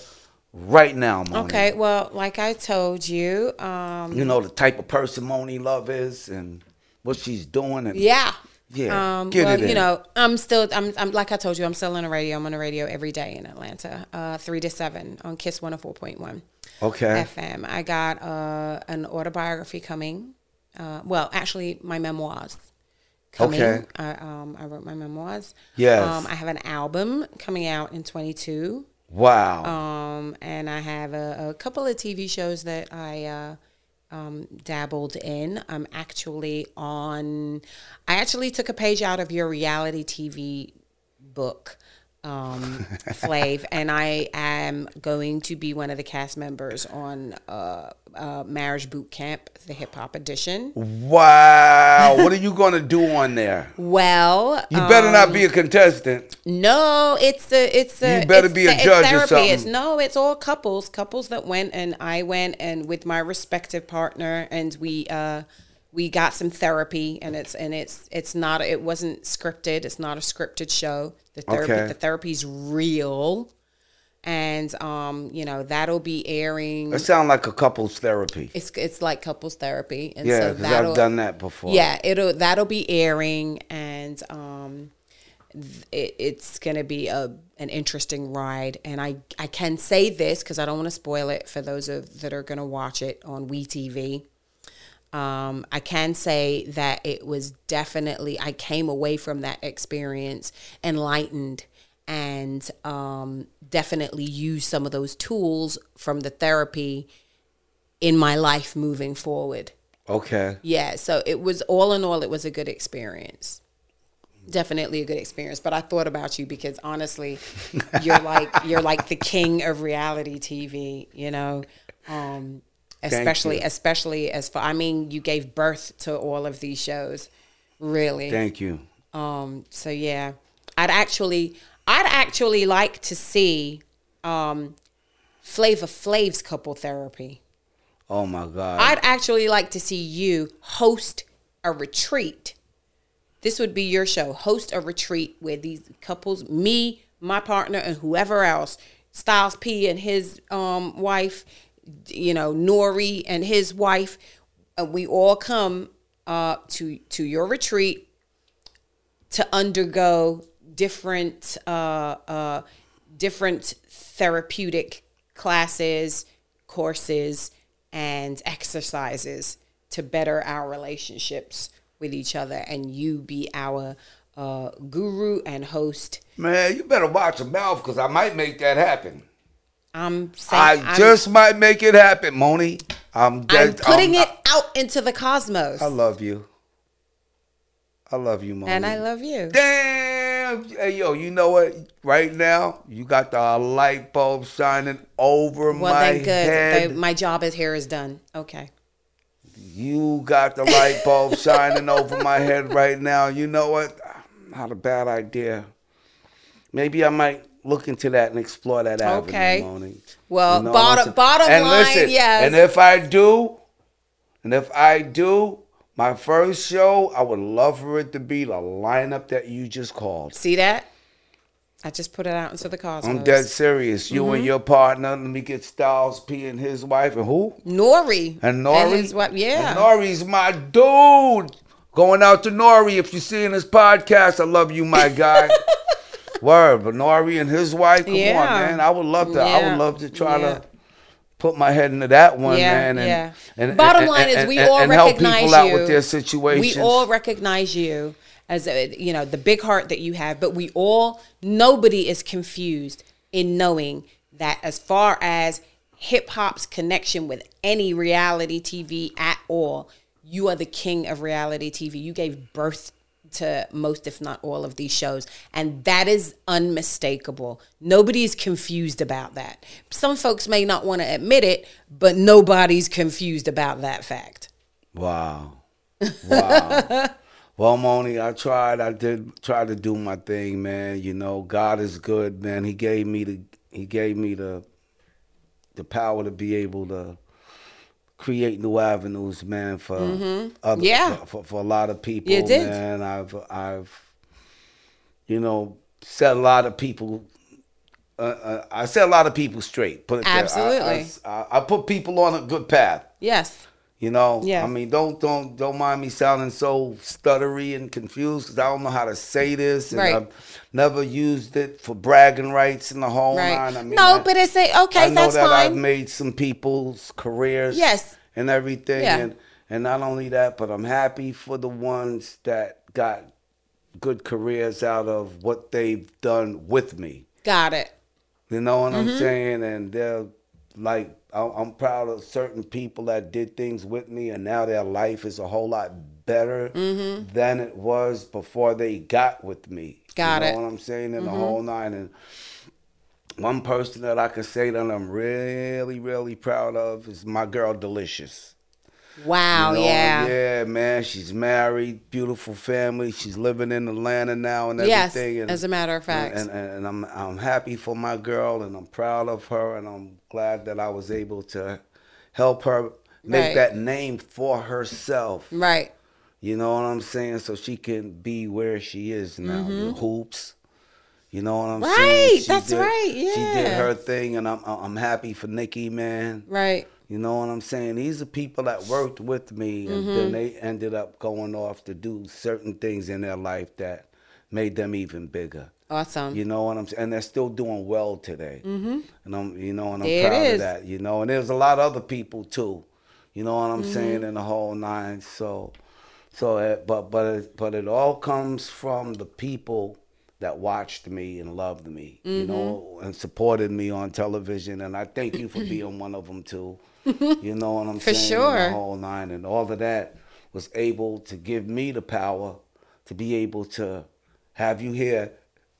right now, Monie. Okay. Well, like I told you, um, You know the type of person Monie Love is and what she's doing and yeah. Yeah, Um, well, you know, I'm still, I'm, I'm, like I told you, I'm still on the radio. I'm on the radio every day in Atlanta, uh, three to seven on Kiss 104.1 okay. FM. I got uh, an autobiography coming. Uh, well, actually, my memoirs coming. Okay. I, um, I wrote my memoirs. Yes. Um, I have an album coming out in 22. Wow. Um, and I have a, a couple of TV shows that I uh, um, dabbled in. I'm actually on. I actually took a page out of your reality TV book, um, <laughs> Flav, and I am going to be one of the cast members on uh, uh, Marriage Boot Camp, the hip hop edition. wow. what are you gonna do on there? Well, You better not um, be a contestant. No, it's a it's a You better it's be a the- it's judge or something. It's no, it's all couples, couples that went and I went and with my respective partner and we uh we got some therapy and it's and it's it's not it wasn't scripted. It's not a scripted show. The therapy Okay. the therapy's real. And um, you know, that'll be airing It sounds like a couples therapy. it's it's like couples therapy. And Yeah, so because that'll I've done that before. yeah, it'll that'll be airing, and um, it, it's gonna be a an interesting ride. And I I can say this because I don't want to spoil it for those of that are gonna watch it on WeTV. Um, I can say that it was definitely I came away from that experience enlightened and um, definitely use some of those tools from the therapy in my life moving forward. Okay. Yeah, so it was all in all, it was a good experience. Definitely a good experience. But I thought about you because honestly, you're <laughs> like you're like the king of reality TV. You know, um, especially especially as far. I mean, you gave birth to all of these shows. Really. Thank you. Um, so yeah, I'd actually, I'd actually like to see um, Flavor Flav's couple therapy. Oh my God. I'd actually like to see you host a retreat. This would be your show. Host a retreat where these couples, me, my partner, and whoever else, Styles P and his um, wife, you know, Nori and his wife, uh, we all come uh, to to your retreat to undergo different uh, uh, different therapeutic classes, courses, and exercises to better our relationships with each other. And you be our uh, guru and host. Man, you better watch your mouth because I might make that happen. I'm saying I I'm, just might make it happen, Monie. I'm, I'm dead, putting I'm- it out into the cosmos. I love you. I love you, Monie. and I love you. Damn. Hey, yo, you know what? Right now, you got the light bulb shining over Well, my then good. head. The- my job is here is done. Okay. You got the light bulb <laughs> shining over my head right now. You know what? Not a bad idea. Maybe I might look into that and explore that avenue, Okay. Monie. Well, You know bottom bottom and line, listen, yes. And if I do, and if I do, My first show, I would love for it to be the lineup that you just called. See that? I just put it out into the cosmos. I'm dead serious. You Mm-hmm. and your partner, let me get Styles P and his wife, and who? Nori. And Nori. his wife- yeah. And Nori's my dude. Going out to Nori. If you're seeing this podcast, I love you, my guy. <laughs> Word. But Nori and his wife, come Yeah. on, man. I would love to. I would love to try Yeah. to put my head into that one, Yeah, man. And, yeah. and Bottom and- line is, we all and help recognize people out you. with their situations. We all recognize you as a, you know the big heart that you have, but we all nobody is confused in knowing that as far as hip hop's connection with any reality TV at all, you are the king of reality TV. You gave birth to most, if not all, of these shows. And that is unmistakable. Nobody's confused about that. Some folks may not want to admit it, but nobody's confused about that fact. Wow. Wow. <laughs> well, Monie, I tried. I did try to do my thing, man. You know, God is good, man. He gave me the he gave me the the power to be able to create new avenues, man, for other Mm-hmm. Yeah. for, for, for a lot of people. You did. man. I've I've you know, set a lot of people uh, uh, I set a lot of people straight. Put it. Absolutely. I, I, I put people on a good path. Yes. You know, Yeah. I mean, don't don't don't mind me sounding so stuttery and confused because I don't know how to say this, and Right. I've never used it for bragging rights in the whole Right. nine. I mean, no, I, but it's a, okay, I know that's that I've made some people's careers, Yes. and everything, Yeah. and and not only that, but I'm happy for the ones that got good careers out of what they've done with me. Got it. You know what Mm-hmm. I'm saying? And they're like, I'm proud of certain people that did things with me, and now their life is a whole lot better Mm-hmm. than it was before they got with me. Got you it. Mm-hmm. what I'm saying? In the whole nine. And one person that I can say that I'm really, really proud of is my girl, Delicious. Wow, You know, yeah. Yeah, man. She's married, beautiful family. She's living in Atlanta now and Yes, everything. and, as a matter of fact. And, and, and I'm I'm happy for my girl and I'm proud of her and I'm glad that I was able to help her make Right. that name for herself. Right. You know what I'm saying? So she can be where she is now. The Hoopz. You know what I'm Mm-hmm. Right, saying? She that's did- right, Yeah, She did her thing and I'm I'm happy for Nikki, man. Right. You know what I'm saying? These are people that worked with me and Mm-hmm. then they ended up going off to do certain things in their life that made them even bigger. Awesome. You know what I'm saying? And they're still doing well today. Mm-hmm. And I'm, you know, and I'm There proud of that. You know, and there's a lot of other people too. You know what Mm-hmm. I'm saying? In the whole nine. So, so, it, but but it, but it all comes from the people that watched me and loved me. Mm-hmm. You know, and supported me on television. And I thank you for <clears throat> being one of them too. You know what I'm <laughs> For saying? For sure. the whole nine and all of that was able to give me the power to be able to have you here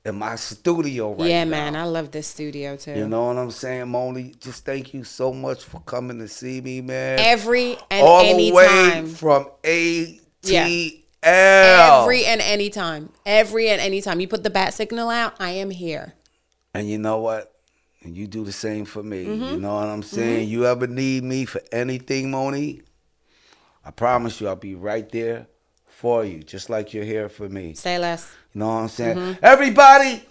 in my studio right yeah, now. man. I love this studio too. You know what I'm saying, Monie? Just thank you so much for coming to see me, man. Every and All any the way time. from ATL. Yeah. Every and any time. Every and any time. You put the bat signal out, I am here. And you know what? And you do the same for me. Mm-hmm. You know what I'm saying? You ever need me for anything, Monie? I promise you I'll be right there for you, just like you're here for me. Say less. You know what I'm saying? Mm-hmm. Everybody,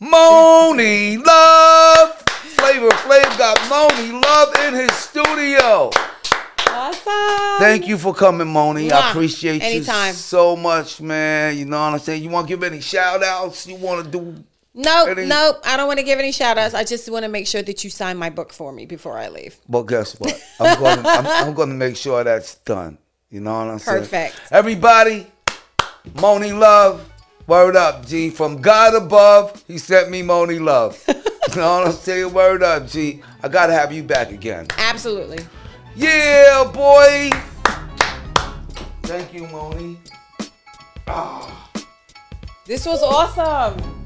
Monie Love. Flavor Flav got Monie Love in his studio. Awesome. Thank you for coming, Monie. I Mwah. appreciate Anytime. you so much, man. You know what I'm saying? You want to give any shout outs? You want to do. Nope, Any- nope. I don't want to give any shout outs. I just want to make sure that you sign my book for me before I leave. Well, guess what? I'm going to I'm, I'm <laughs> going to make sure that's done. You know what I'm saying? Perfect. Everybody, Monie Love. Word up, G. From God above, he sent me Monie Love. <laughs> you know what I'm saying? Word up, G. I got to have you back again. Absolutely. Yeah, boy. Thank you, Monie. Ah. This was awesome.